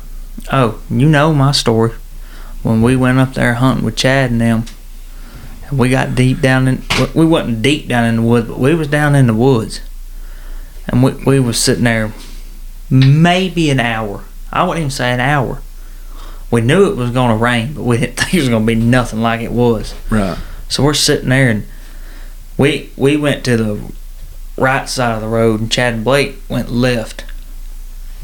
[SPEAKER 2] Oh, you know my story. When we went up there hunting with Chad and them, and we got deep down in, we wasn't deep down in the woods, but we was down in the woods. And we, we was sitting there maybe an hour. I wouldn't even say an hour. We knew it was going to rain, but we didn't [laughs] think it was going to be nothing like it was.
[SPEAKER 1] Right.
[SPEAKER 2] So we're sitting there and we we went to the right side of the road and Chad and Blake went left.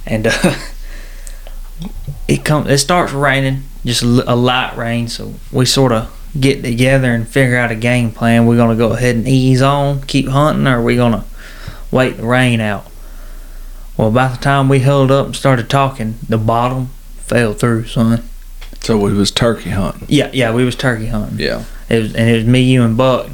[SPEAKER 2] And uh, [laughs] it come it starts raining, just a light rain, so we sort of get together and figure out a game plan. We're gonna go ahead and ease on, keep hunting, or are we gonna wait the rain out? Well, by the time we held up and started talking, the bottom fell through, son.
[SPEAKER 1] So we was turkey hunting.
[SPEAKER 2] Yeah, yeah, we was turkey hunting.
[SPEAKER 1] Yeah.
[SPEAKER 2] It was, and it was me, you, and Buck.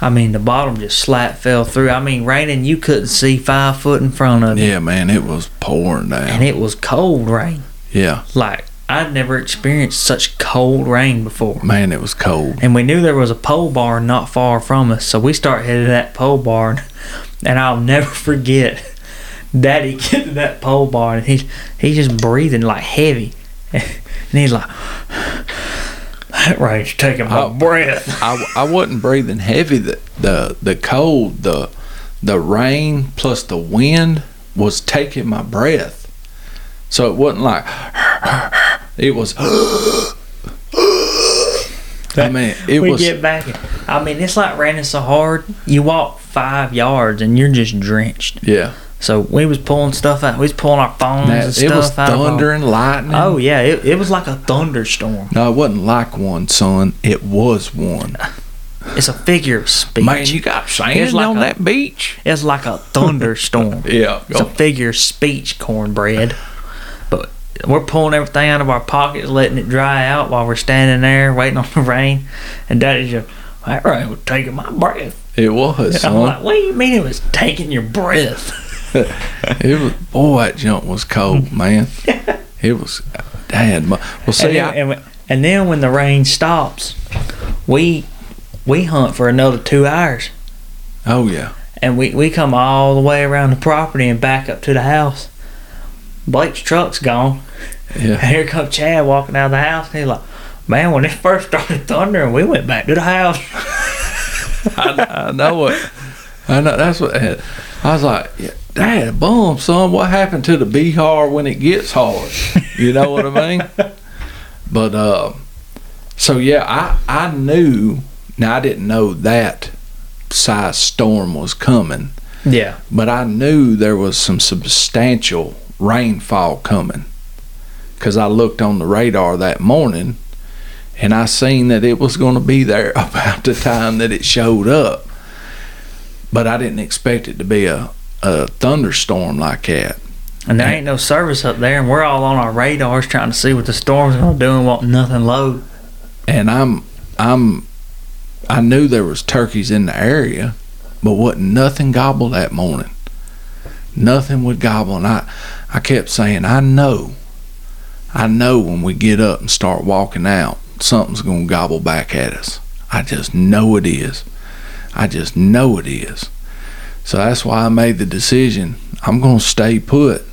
[SPEAKER 2] I mean, the bottom just slap fell through. I mean, raining, you couldn't see five foot in front of you,
[SPEAKER 1] Yeah, man, it was pouring down.
[SPEAKER 2] and it was cold rain.
[SPEAKER 1] Yeah.
[SPEAKER 2] Like I'd never experienced such cold rain before.
[SPEAKER 1] Man, it was cold.
[SPEAKER 2] And we knew there was a pole barn not far from us, so we start headed that pole barn. [laughs] And I'll never [laughs] forget, Daddy [laughs] get to that pole barn, and he's he's just breathing like heavy, [laughs] and he's like, [sighs] "That rain's taking my
[SPEAKER 1] Oh.
[SPEAKER 2] breath." [laughs]
[SPEAKER 1] I, I wasn't breathing heavy. The, the the cold, the the rain plus the wind was taking my breath. So it wasn't like [sighs] it was. [gasps] I mean, it
[SPEAKER 2] we
[SPEAKER 1] was.
[SPEAKER 2] get back. I mean, it's like raining so hard. You walk five yards and you're just drenched.
[SPEAKER 1] yeah,
[SPEAKER 2] So we was pulling stuff out. We was pulling our phones
[SPEAKER 1] That-
[SPEAKER 2] and
[SPEAKER 1] it
[SPEAKER 2] stuff
[SPEAKER 1] was
[SPEAKER 2] out. of our-
[SPEAKER 1] thunder and lightning.
[SPEAKER 2] Oh yeah, it, it was like a thunderstorm.
[SPEAKER 1] no, it wasn't like one, son. It was one.
[SPEAKER 2] It's a figure of speech.
[SPEAKER 1] Man, you got sand
[SPEAKER 2] It's like
[SPEAKER 1] on
[SPEAKER 2] a-
[SPEAKER 1] that beach.
[SPEAKER 2] it's like a thunderstorm. [laughs]
[SPEAKER 1] Yeah,
[SPEAKER 2] It's a figure of speech, cornbread. But we're pulling everything out of our pockets, letting it dry out while we're standing there waiting on the [laughs] rain. And Daddy's just, that rain was taking my breath.
[SPEAKER 1] it was,
[SPEAKER 2] I'm
[SPEAKER 1] son.
[SPEAKER 2] like, what do you mean it was taking your breath? [laughs] [laughs]
[SPEAKER 1] it was. Boy, that jump was cold, hmm. man. It was. Dad, well, see,
[SPEAKER 2] and,
[SPEAKER 1] I,
[SPEAKER 2] then, and, and then when the rain stops, we we hunt for another two hours.
[SPEAKER 1] oh yeah,
[SPEAKER 2] And we, we come all the way around the property and back up to the house. Blake's truck's gone.
[SPEAKER 1] yeah.
[SPEAKER 2] And [laughs] here comes Chad walking out of the house. And he's like, Man, when it [laughs] first started thundering, we went back to the house.
[SPEAKER 1] I, I know it. I know that's what I was like. Yeah, Dad, bum, son. What happened to the be hard when it gets hard? You know what I mean? [laughs] But uh, so yeah, I I knew. Now I didn't know that size storm was coming,
[SPEAKER 2] Yeah.
[SPEAKER 1] but I knew there was some substantial rainfall coming because I looked on the radar that morning and I seen that it was going to be there [laughs] about the time that it showed up. But I didn't expect it to be a, a thunderstorm like that.
[SPEAKER 2] And there ain't no service up there, and we're all on our radars trying to see what the storm's gonna do and want nothing low.
[SPEAKER 1] And I'm I'm I knew there was turkeys in the area, but wasn't nothing gobble that morning. Nothing would gobble, and I I kept saying, I know, I know when we get up and start walking out, something's gonna gobble back at us. I just know it is. I just know it is. So that's why I made the decision. I'm gonna stay put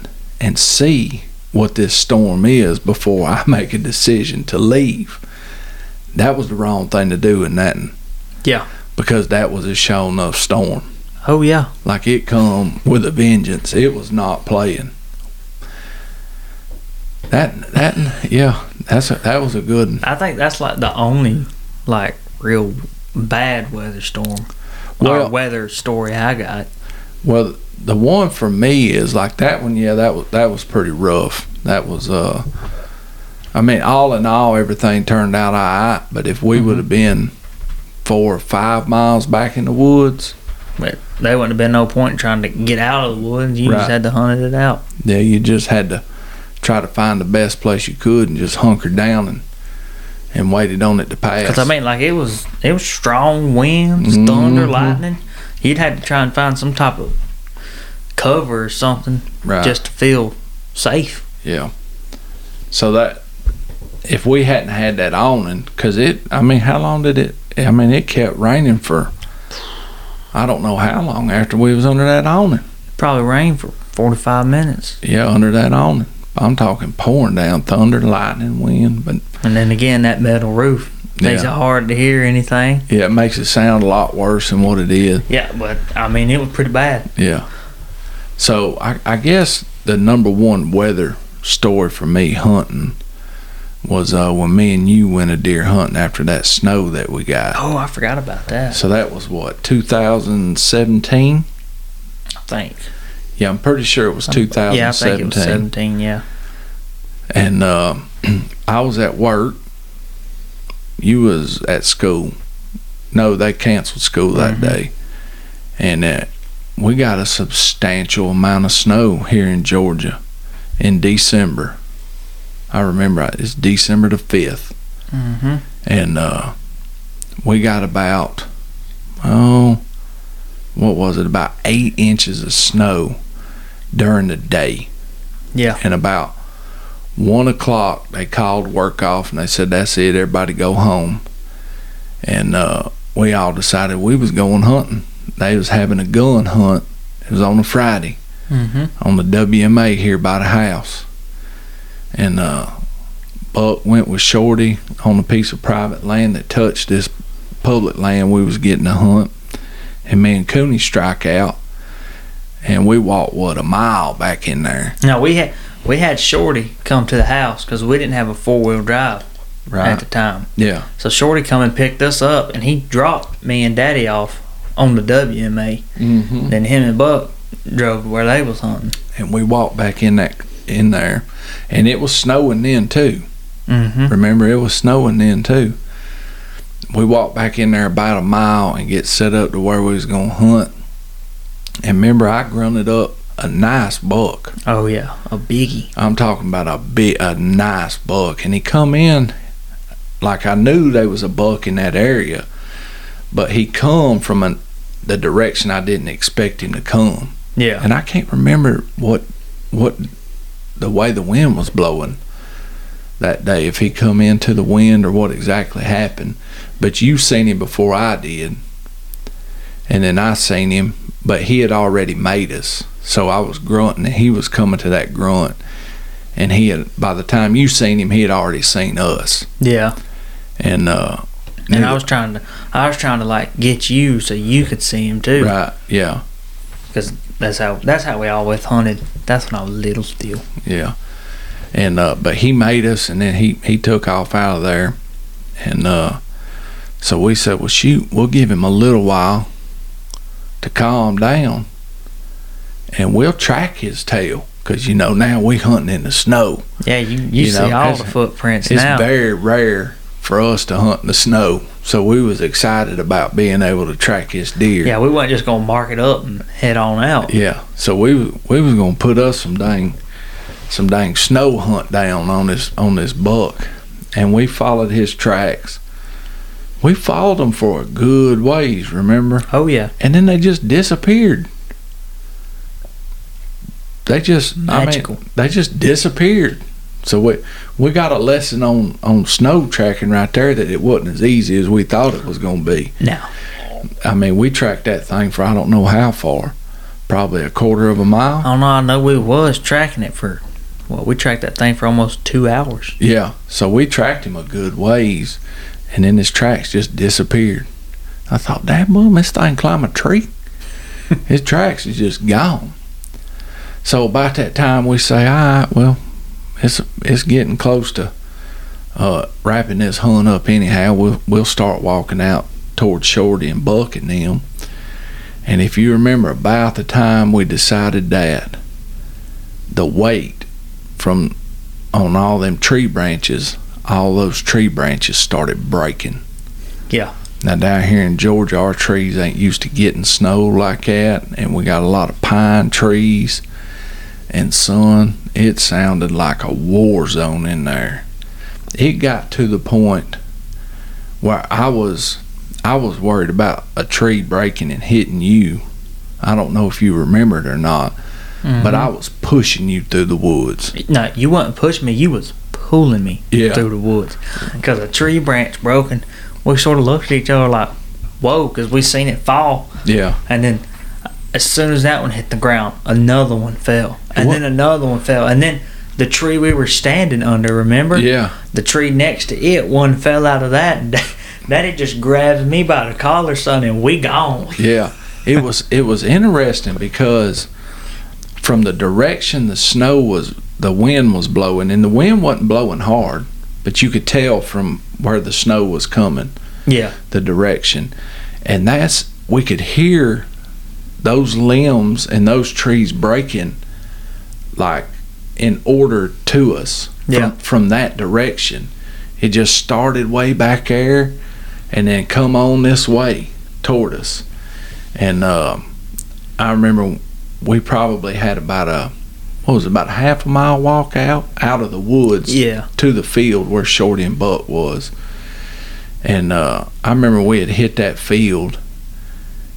[SPEAKER 1] and see what this storm is before I [laughs] make a decision to leave. That was the wrong thing to do in that.
[SPEAKER 2] Yeah.
[SPEAKER 1] Because that was a show enough storm.
[SPEAKER 2] Oh yeah.
[SPEAKER 1] Like it come with a vengeance. It was not playing. That that yeah, that's a, that was a good.
[SPEAKER 2] I think that's like the only like real bad weather storm
[SPEAKER 1] Well-
[SPEAKER 2] weather story I got.
[SPEAKER 1] Well, the one for me is like that one. Yeah, that was that was pretty rough. That was uh, I mean, all in all, everything turned out all right. But if we would have been four or five miles back in the woods,
[SPEAKER 2] But there wouldn't have been no point in trying to get out of the woods. You
[SPEAKER 1] Right.
[SPEAKER 2] just had to hunt it out.
[SPEAKER 1] yeah, you just had to try to find the best place you could and just hunker down and and waited on it to pass.
[SPEAKER 2] Because I mean, like it was it was strong winds, thunder,
[SPEAKER 1] Mhm.
[SPEAKER 2] lightning. You'd had to try and find some type of cover or something
[SPEAKER 1] right.
[SPEAKER 2] just to feel safe.
[SPEAKER 1] Yeah. So that if we hadn't had that awning, because it, I mean, how long did it? I mean, it kept raining for I don't know how long after we was under that awning.
[SPEAKER 2] Probably rained for forty five minutes,
[SPEAKER 1] Yeah, under that awning. I'm talking pouring down thunder, lightning, wind, but
[SPEAKER 2] and then again that metal roof makes
[SPEAKER 1] Yeah.
[SPEAKER 2] it hard to hear anything.
[SPEAKER 1] yeah, it makes it sound a lot worse than what it is.
[SPEAKER 2] Yeah, but I mean it was pretty bad.
[SPEAKER 1] Yeah. So I, I guess the number one weather story for me hunting was uh, when me and you went a deer hunting after that snow that we got.
[SPEAKER 2] Oh, I forgot about that.
[SPEAKER 1] So that was what 2017.
[SPEAKER 2] I think.
[SPEAKER 1] Yeah, I'm pretty sure it was 2017.
[SPEAKER 2] Yeah, I think it was
[SPEAKER 1] 2017.
[SPEAKER 2] seventeen. Yeah.
[SPEAKER 1] and uh, [clears throat] I was at work. You was at school. No, they canceled school that
[SPEAKER 2] Mhm.
[SPEAKER 1] day, and uh, we got a substantial amount of snow here in Georgia in December. I remember it's December the fifth,
[SPEAKER 2] Mm-hmm.
[SPEAKER 1] and uh, we got about oh, what was it? About eight inches of snow during the day.
[SPEAKER 2] Yeah.
[SPEAKER 1] and about one o'clock they called work off and they said that's it everybody go home and uh, we all decided we was going hunting they was having a gun hunt it was on a friday
[SPEAKER 2] Mm-hmm.
[SPEAKER 1] on the wma here by the house and uh, buck went with shorty on a piece of private land that touched this public land we was getting to hunt and me and cooney strike out and we walked what a mile back in there
[SPEAKER 2] No, we had we had Shorty come to the house because we didn't have a four wheel drive at the time.
[SPEAKER 1] yeah
[SPEAKER 2] So Shorty come and picked us up, and he dropped me and Daddy off on the WMA.
[SPEAKER 1] mm-hmm.
[SPEAKER 2] Then him and Buck drove where they was hunting.
[SPEAKER 1] and we walked back in that in there and it was snowing then too
[SPEAKER 2] Mm-hmm.
[SPEAKER 1] remember it was snowing then too we walked back in there about a mile and get set up to where we was gonna hunt and remember i grunted up a nice buck
[SPEAKER 2] Oh yeah, a biggie.
[SPEAKER 1] i'm talking about a big a nice buck and he come in like i knew there was a buck in that area but he come from an, the direction i didn't expect him to come
[SPEAKER 2] Yeah.
[SPEAKER 1] and I can't remember what what the way the wind was blowing that day. If he come into the wind or what exactly happened, but you seen him before I did, and then I seen him, but he had already made us. So I was grunting, and he was coming to that grunt, and he had by the time you seen him, he had already seen us.
[SPEAKER 2] Yeah.
[SPEAKER 1] and uh,
[SPEAKER 2] And I was trying to, I was trying to like get you so you could see him too,
[SPEAKER 1] right, yeah,
[SPEAKER 2] because that's how that's how we always hunted. That's when I was little still.
[SPEAKER 1] yeah, and uh, but he made us, and then he he took off out of there, and uh, so we said, well, shoot, we'll give him a little while to calm down, and we'll track his tail, cause you know now we hunting in the snow.
[SPEAKER 2] Yeah, you you,
[SPEAKER 1] You
[SPEAKER 2] see
[SPEAKER 1] know,
[SPEAKER 2] all the footprints
[SPEAKER 1] It's
[SPEAKER 2] now.
[SPEAKER 1] It's very rare for us to hunt in the snow, so we was excited about being able to track his deer.
[SPEAKER 2] yeah, we weren't just gonna mark it up and head on out.
[SPEAKER 1] Yeah, so we we was gonna put us some dang some dang snow hunt down on this on this buck, and we followed his tracks. We followed them for a good ways, remember?
[SPEAKER 2] Oh yeah,
[SPEAKER 1] And then they just disappeared. They just
[SPEAKER 2] Magical.
[SPEAKER 1] I mean, they just disappeared. So we we got a lesson on on snow tracking right there that it wasn't as easy as we thought it was going to be.
[SPEAKER 2] now
[SPEAKER 1] I mean, we tracked that thing for I don't know how far, probably a quarter of a mile.
[SPEAKER 2] I don't know. I know we was tracking it for. Well, we tracked that thing for almost two hours.
[SPEAKER 1] Yeah, so we tracked him a good ways, and then his tracks just disappeared. I thought, damn, boom, this thing climb a tree. [laughs] his tracks is just gone. So about that time, we say, all right, well, it's it's getting close to uh, wrapping this hunt up. Anyhow, we'll we'll start walking out towards Shorty and Buck and them. And if you remember, about the time we decided that, the weight from on all them tree branches, all those tree branches started breaking.
[SPEAKER 2] Yeah.
[SPEAKER 1] Now down here in Georgia, our trees ain't used to getting snow like that, and we got a lot of pine trees. And son, it sounded like a war zone in there. It got to the point where I was, I was worried about a tree breaking and hitting you. I don't know if you remember it or not, but mm-hmm. I was pushing you through the woods.
[SPEAKER 2] No, you wasn't pushing me. You was pulling me
[SPEAKER 1] Yeah.
[SPEAKER 2] through the woods because a tree branch broken. We sort of looked at each other like, "Whoa!" Because we seen it fall,
[SPEAKER 1] Yeah.
[SPEAKER 2] and then uh, as soon as that one hit the ground, another one fell, and
[SPEAKER 1] What?
[SPEAKER 2] then another one fell, and then the tree we were standing under. Remember?
[SPEAKER 1] Yeah.
[SPEAKER 2] The tree next to it, one fell out of that, [laughs] and it just grabs me by the collar, son, and we gone.
[SPEAKER 1] Yeah, it was it was interesting because from the direction the snow was, the wind was blowing, and the wind wasn't blowing hard, but you could tell from where the snow was coming,
[SPEAKER 2] Yeah.
[SPEAKER 1] the direction, and that's we could hear those limbs and those trees breaking, like in order to us from, from that direction. It just started way back there, and then come on this way toward us. And uh, I remember we probably had about a what was it, about a half a mile walk out out of the woods
[SPEAKER 2] Yeah.
[SPEAKER 1] to the field where Shorty and Buck was. And uh, I remember we had hit that field,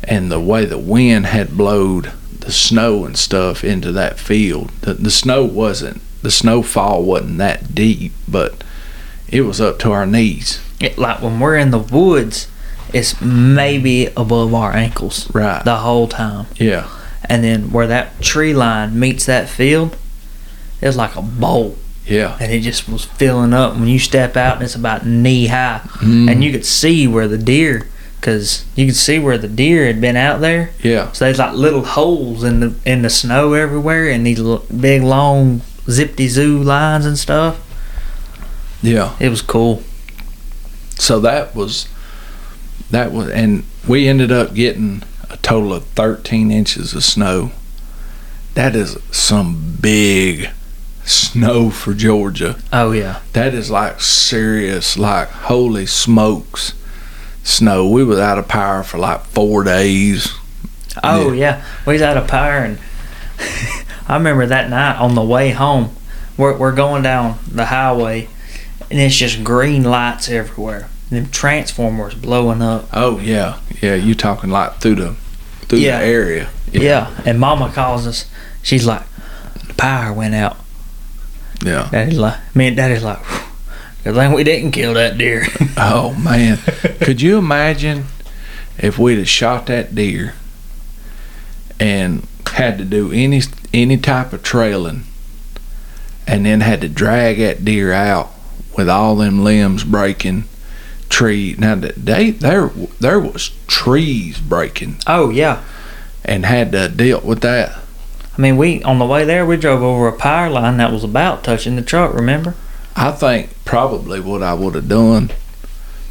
[SPEAKER 1] and the way the wind had blowed the snow and stuff into that field. The, the snow wasn't the snowfall wasn't that deep, but it was up to our knees.
[SPEAKER 2] It, like when we're in the woods, it's maybe above our ankles
[SPEAKER 1] Right.
[SPEAKER 2] the whole time.
[SPEAKER 1] Yeah.
[SPEAKER 2] And then where that tree line meets that field, it's like a bowl.
[SPEAKER 1] Yeah.
[SPEAKER 2] And it just was filling up. When you step out, and it's about knee high.
[SPEAKER 1] Mm.
[SPEAKER 2] And you could see where the deer, because you could see where the deer had been out there.
[SPEAKER 1] Yeah.
[SPEAKER 2] So there's like little holes in the in the snow everywhere, and these l- big long zippity zoo lines and stuff.
[SPEAKER 1] Yeah.
[SPEAKER 2] It was cool.
[SPEAKER 1] So that was that was and we ended up getting a total of 13 inches of snow. That is some big snow for Georgia.
[SPEAKER 2] Oh yeah.
[SPEAKER 1] That is like serious, like holy smokes, snow. We was out of power for like four days.
[SPEAKER 2] Oh yeah, we was out of power, and [laughs] I remember that night on the way home, we're we're going down the highway, and it's just green lights everywhere. Them transformers blowing up.
[SPEAKER 1] Oh yeah, yeah. You talking like through the through
[SPEAKER 2] Yeah.
[SPEAKER 1] the area?
[SPEAKER 2] Yeah. and Mama calls us. She's like, "The power went out."
[SPEAKER 1] yeah.
[SPEAKER 2] Daddy's like, "Me and Daddy's like, "Whew, good thing we didn't kill that deer." [laughs]
[SPEAKER 1] Oh man, could you imagine if we'd have shot that deer and had to do any any type of trailing, and then had to drag that deer out with all them limbs breaking tree. Now th- they there there was trees breaking
[SPEAKER 2] Oh yeah.
[SPEAKER 1] and had to deal with that.
[SPEAKER 2] I mean, we on the way there we drove over a power line that was about touching the truck. Remember?
[SPEAKER 1] I think probably what I would have done.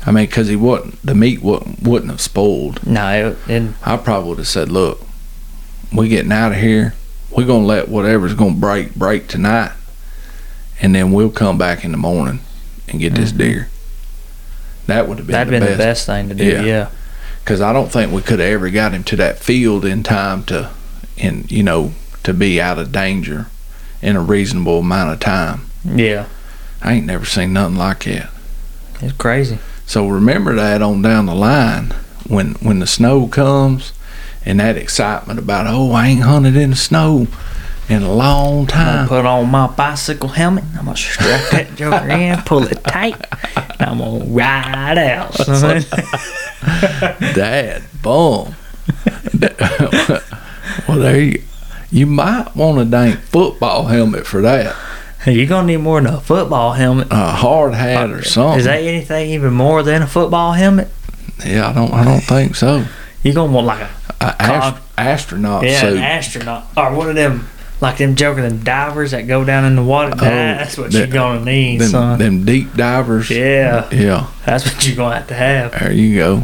[SPEAKER 1] I mean, because he wouldn't, the meat wouldn't wouldn't have spoiled.
[SPEAKER 2] No, it, it,
[SPEAKER 1] I probably would have said, "Look, we're getting out of here. We're gonna let whatever's gonna break break tonight, and then we'll come back in the morning and get this
[SPEAKER 2] Mhm.
[SPEAKER 1] deer." That would have been
[SPEAKER 2] that'd
[SPEAKER 1] the
[SPEAKER 2] been
[SPEAKER 1] best.
[SPEAKER 2] the best thing to do.
[SPEAKER 1] Yeah.
[SPEAKER 2] Yeah.
[SPEAKER 1] because I don't think we could have ever got him to that field in time to, in you know, to be out of danger in a reasonable amount of time.
[SPEAKER 2] Yeah.
[SPEAKER 1] I ain't never seen nothing like that.
[SPEAKER 2] It's crazy.
[SPEAKER 1] So remember that on down the line when when the snow comes and that excitement about oh I ain't hunted in the snow in a long
[SPEAKER 2] I'm
[SPEAKER 1] time.
[SPEAKER 2] put on my bicycle helmet. I'm gonna strap that joker in, pull it tight, and I'm gonna ride out. son. [laughs]
[SPEAKER 1] Dad, boom. well, there you. You might want a dang football helmet for that.
[SPEAKER 2] You're gonna need more than a football helmet.
[SPEAKER 1] A hard hat or something.
[SPEAKER 2] Is that anything even more than a football helmet?
[SPEAKER 1] Yeah, I don't. I don't think so.
[SPEAKER 2] You're gonna want like a
[SPEAKER 1] A ast- astronaut
[SPEAKER 2] yeah,
[SPEAKER 1] suit.
[SPEAKER 2] an astronaut or one of them like them joking them divers that go down in the water.
[SPEAKER 1] Oh,
[SPEAKER 2] that's what you're gonna need,
[SPEAKER 1] them,
[SPEAKER 2] son.
[SPEAKER 1] them deep divers.
[SPEAKER 2] yeah,
[SPEAKER 1] Yeah.
[SPEAKER 2] that's what you're gonna have to have.
[SPEAKER 1] There you go.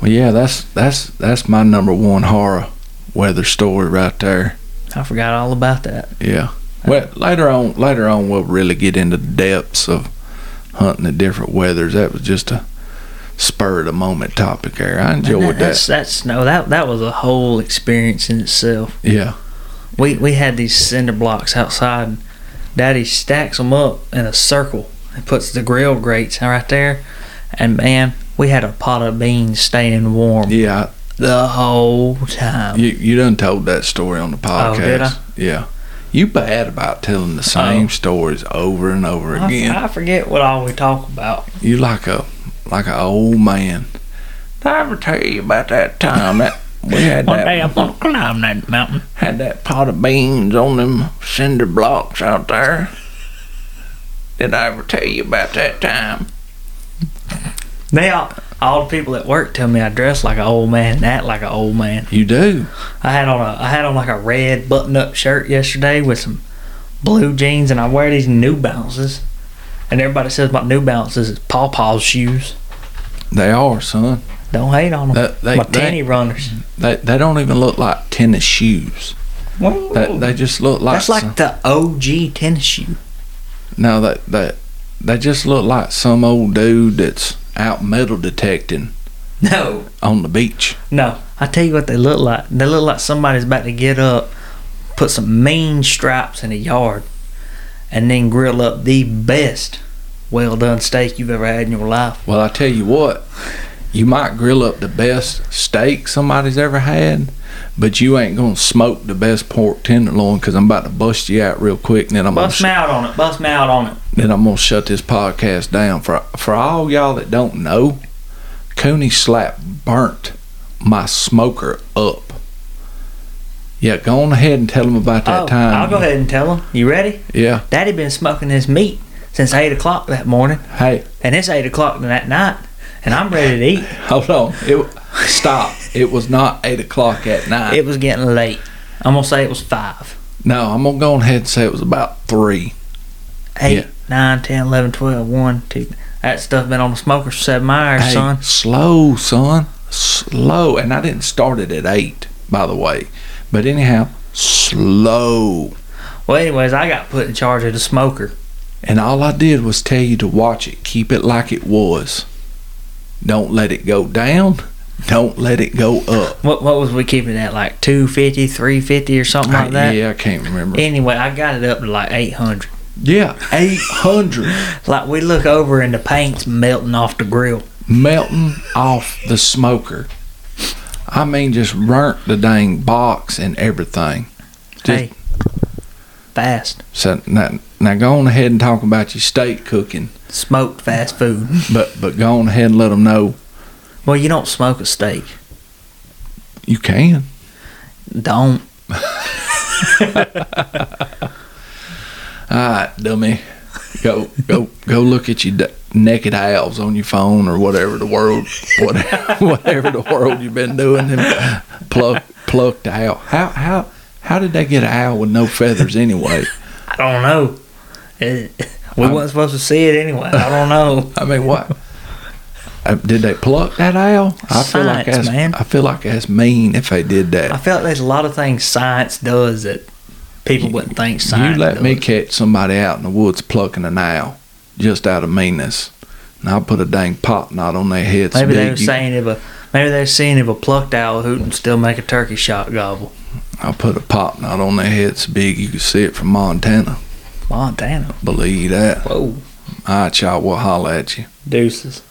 [SPEAKER 1] Well, yeah, that's that's that's my number one horror weather story right there.
[SPEAKER 2] I forgot all about that.
[SPEAKER 1] Yeah. Well, later on, later on, we'll really get into the depths of hunting the different weathers. That was just a spur of the moment topic there. I enjoyed
[SPEAKER 2] that's,
[SPEAKER 1] that.
[SPEAKER 2] that's no that that was a whole experience in itself.
[SPEAKER 1] Yeah.
[SPEAKER 2] We we had these cinder blocks outside. And Daddy stacks them up in a circle and puts the grill grates right there. And man, we had a pot of beans staying warm
[SPEAKER 1] Yeah.
[SPEAKER 2] the whole time.
[SPEAKER 1] You you done told that story on the podcast.
[SPEAKER 2] Oh, did I?
[SPEAKER 1] Yeah. You bad about telling the same
[SPEAKER 2] Oh.
[SPEAKER 1] stories over and over
[SPEAKER 2] I,
[SPEAKER 1] again.
[SPEAKER 2] I forget what all we talk about.
[SPEAKER 1] You like a like a old man. Did I ever tell you about that time that we had
[SPEAKER 2] One
[SPEAKER 1] that
[SPEAKER 2] day I'm gonna climb that mountain.
[SPEAKER 1] had that pot of beans on them cinder blocks out there? Did I ever tell you about that time?
[SPEAKER 2] Now all, all the people at work tell me I dress like an old man and act like an old man.
[SPEAKER 1] You do.
[SPEAKER 2] I had on a I had on like a red button up shirt yesterday with some blue jeans and I wear these New Balances. And everybody says my New Balances is Paw Paw's shoes.
[SPEAKER 1] They are, son.
[SPEAKER 2] Don't hate on them.
[SPEAKER 1] That, they,
[SPEAKER 2] my
[SPEAKER 1] they,
[SPEAKER 2] tenny runners.
[SPEAKER 1] they, they don't even look like tennis shoes. They, they just look like
[SPEAKER 2] That's like the OG tennis shoe.
[SPEAKER 1] no, that that they just look like some old dude that's out metal detecting [laughs]
[SPEAKER 2] No,
[SPEAKER 1] on the beach.
[SPEAKER 2] no. I tell you what they look like. They look like somebody's about to get up, put some mean stripes in a yard, and then grill up the best well done steak you've ever had in your life.
[SPEAKER 1] Well, I tell you what, you might grill up the best steak somebody's ever had, but you ain't gonna smoke the best pork tenderloin because I'm about to bust you out real quick, and then I'm gonna
[SPEAKER 2] Bust me out on it. Bust me out on it.
[SPEAKER 1] then I'm gonna shut this podcast down. For for all y'all that don't know, Cooney Slap burnt my smoker up. Yeah, go on ahead and tell them about that
[SPEAKER 2] oh,
[SPEAKER 1] time.
[SPEAKER 2] I'll go ahead and tell them. You ready?
[SPEAKER 1] Yeah.
[SPEAKER 2] Daddy been smoking his meat since eight o'clock that morning,
[SPEAKER 1] Hey,
[SPEAKER 2] and it's eight o'clock that night, and I'm ready to eat. [laughs]
[SPEAKER 1] hold on. It stop. It was not eight o'clock at night.
[SPEAKER 2] It was getting late. I'm gonna say it was five,
[SPEAKER 1] no, I'm gonna go ahead and say it was about three.
[SPEAKER 2] eight,
[SPEAKER 1] Yeah.
[SPEAKER 2] nine, ten, eleven, twelve, one, two. That stuff been on the smoker for seven hours,
[SPEAKER 1] Hey,
[SPEAKER 2] son.
[SPEAKER 1] slow, son. Slow. And I didn't start it at eight, by the way. But anyhow, slow.
[SPEAKER 2] Well, anyways, I got put in charge of the smoker.
[SPEAKER 1] And all I did was tell you to watch it. Keep it like it was. Don't let it go down. Don't let it go up.
[SPEAKER 2] What what was we keeping at? Like 250, 350 or something like
[SPEAKER 1] I-
[SPEAKER 2] that.
[SPEAKER 1] yeah, I can't remember.
[SPEAKER 2] Anyway, I got it up to like eight hundred.
[SPEAKER 1] yeah, 800 [laughs]
[SPEAKER 2] Like we look over and the paint's melting off the grill.
[SPEAKER 1] melting off the smoker. I mean, just burnt the dang box and everything. Just-
[SPEAKER 2] hey, fast
[SPEAKER 1] So now, now go on ahead and talk about your steak cooking,
[SPEAKER 2] smoked fast food. [laughs]
[SPEAKER 1] but but go on ahead and let them know
[SPEAKER 2] Well, you don't smoke a steak.
[SPEAKER 1] you can.
[SPEAKER 2] Don't. [laughs]
[SPEAKER 1] All right, dummy, go go go look at your da- naked owls on your phone or whatever the world, whatever, [laughs] whatever the world you've been doing. Them pluck, plucked owl. How how how did they get an owl with no feathers anyway?
[SPEAKER 2] I don't know. It, we
[SPEAKER 1] I'm-
[SPEAKER 2] weren't supposed to see it anyway. I don't know. [laughs]
[SPEAKER 1] I mean, what? Uh, did they pluck that owl? I feel like
[SPEAKER 2] Science,
[SPEAKER 1] that's
[SPEAKER 2] man.
[SPEAKER 1] I feel like that's mean if they did that.
[SPEAKER 2] I feel like there's a lot of things science does that people wouldn't think science
[SPEAKER 1] You let me catch somebody out in the woods plucking an owl just out of meanness, and I'll put a dang pop knot on their heads.
[SPEAKER 2] Maybe they
[SPEAKER 1] big
[SPEAKER 2] were
[SPEAKER 1] you-
[SPEAKER 2] saying if a maybe they were seeing if a plucked owl hoot and still make a turkey shock gobble.
[SPEAKER 1] I'll put a pop knot on their heads big you can see it from Montana.
[SPEAKER 2] Montana.
[SPEAKER 1] Believe that.
[SPEAKER 2] Whoa.
[SPEAKER 1] All right, y'all. We'll holler at you.
[SPEAKER 2] Deuces.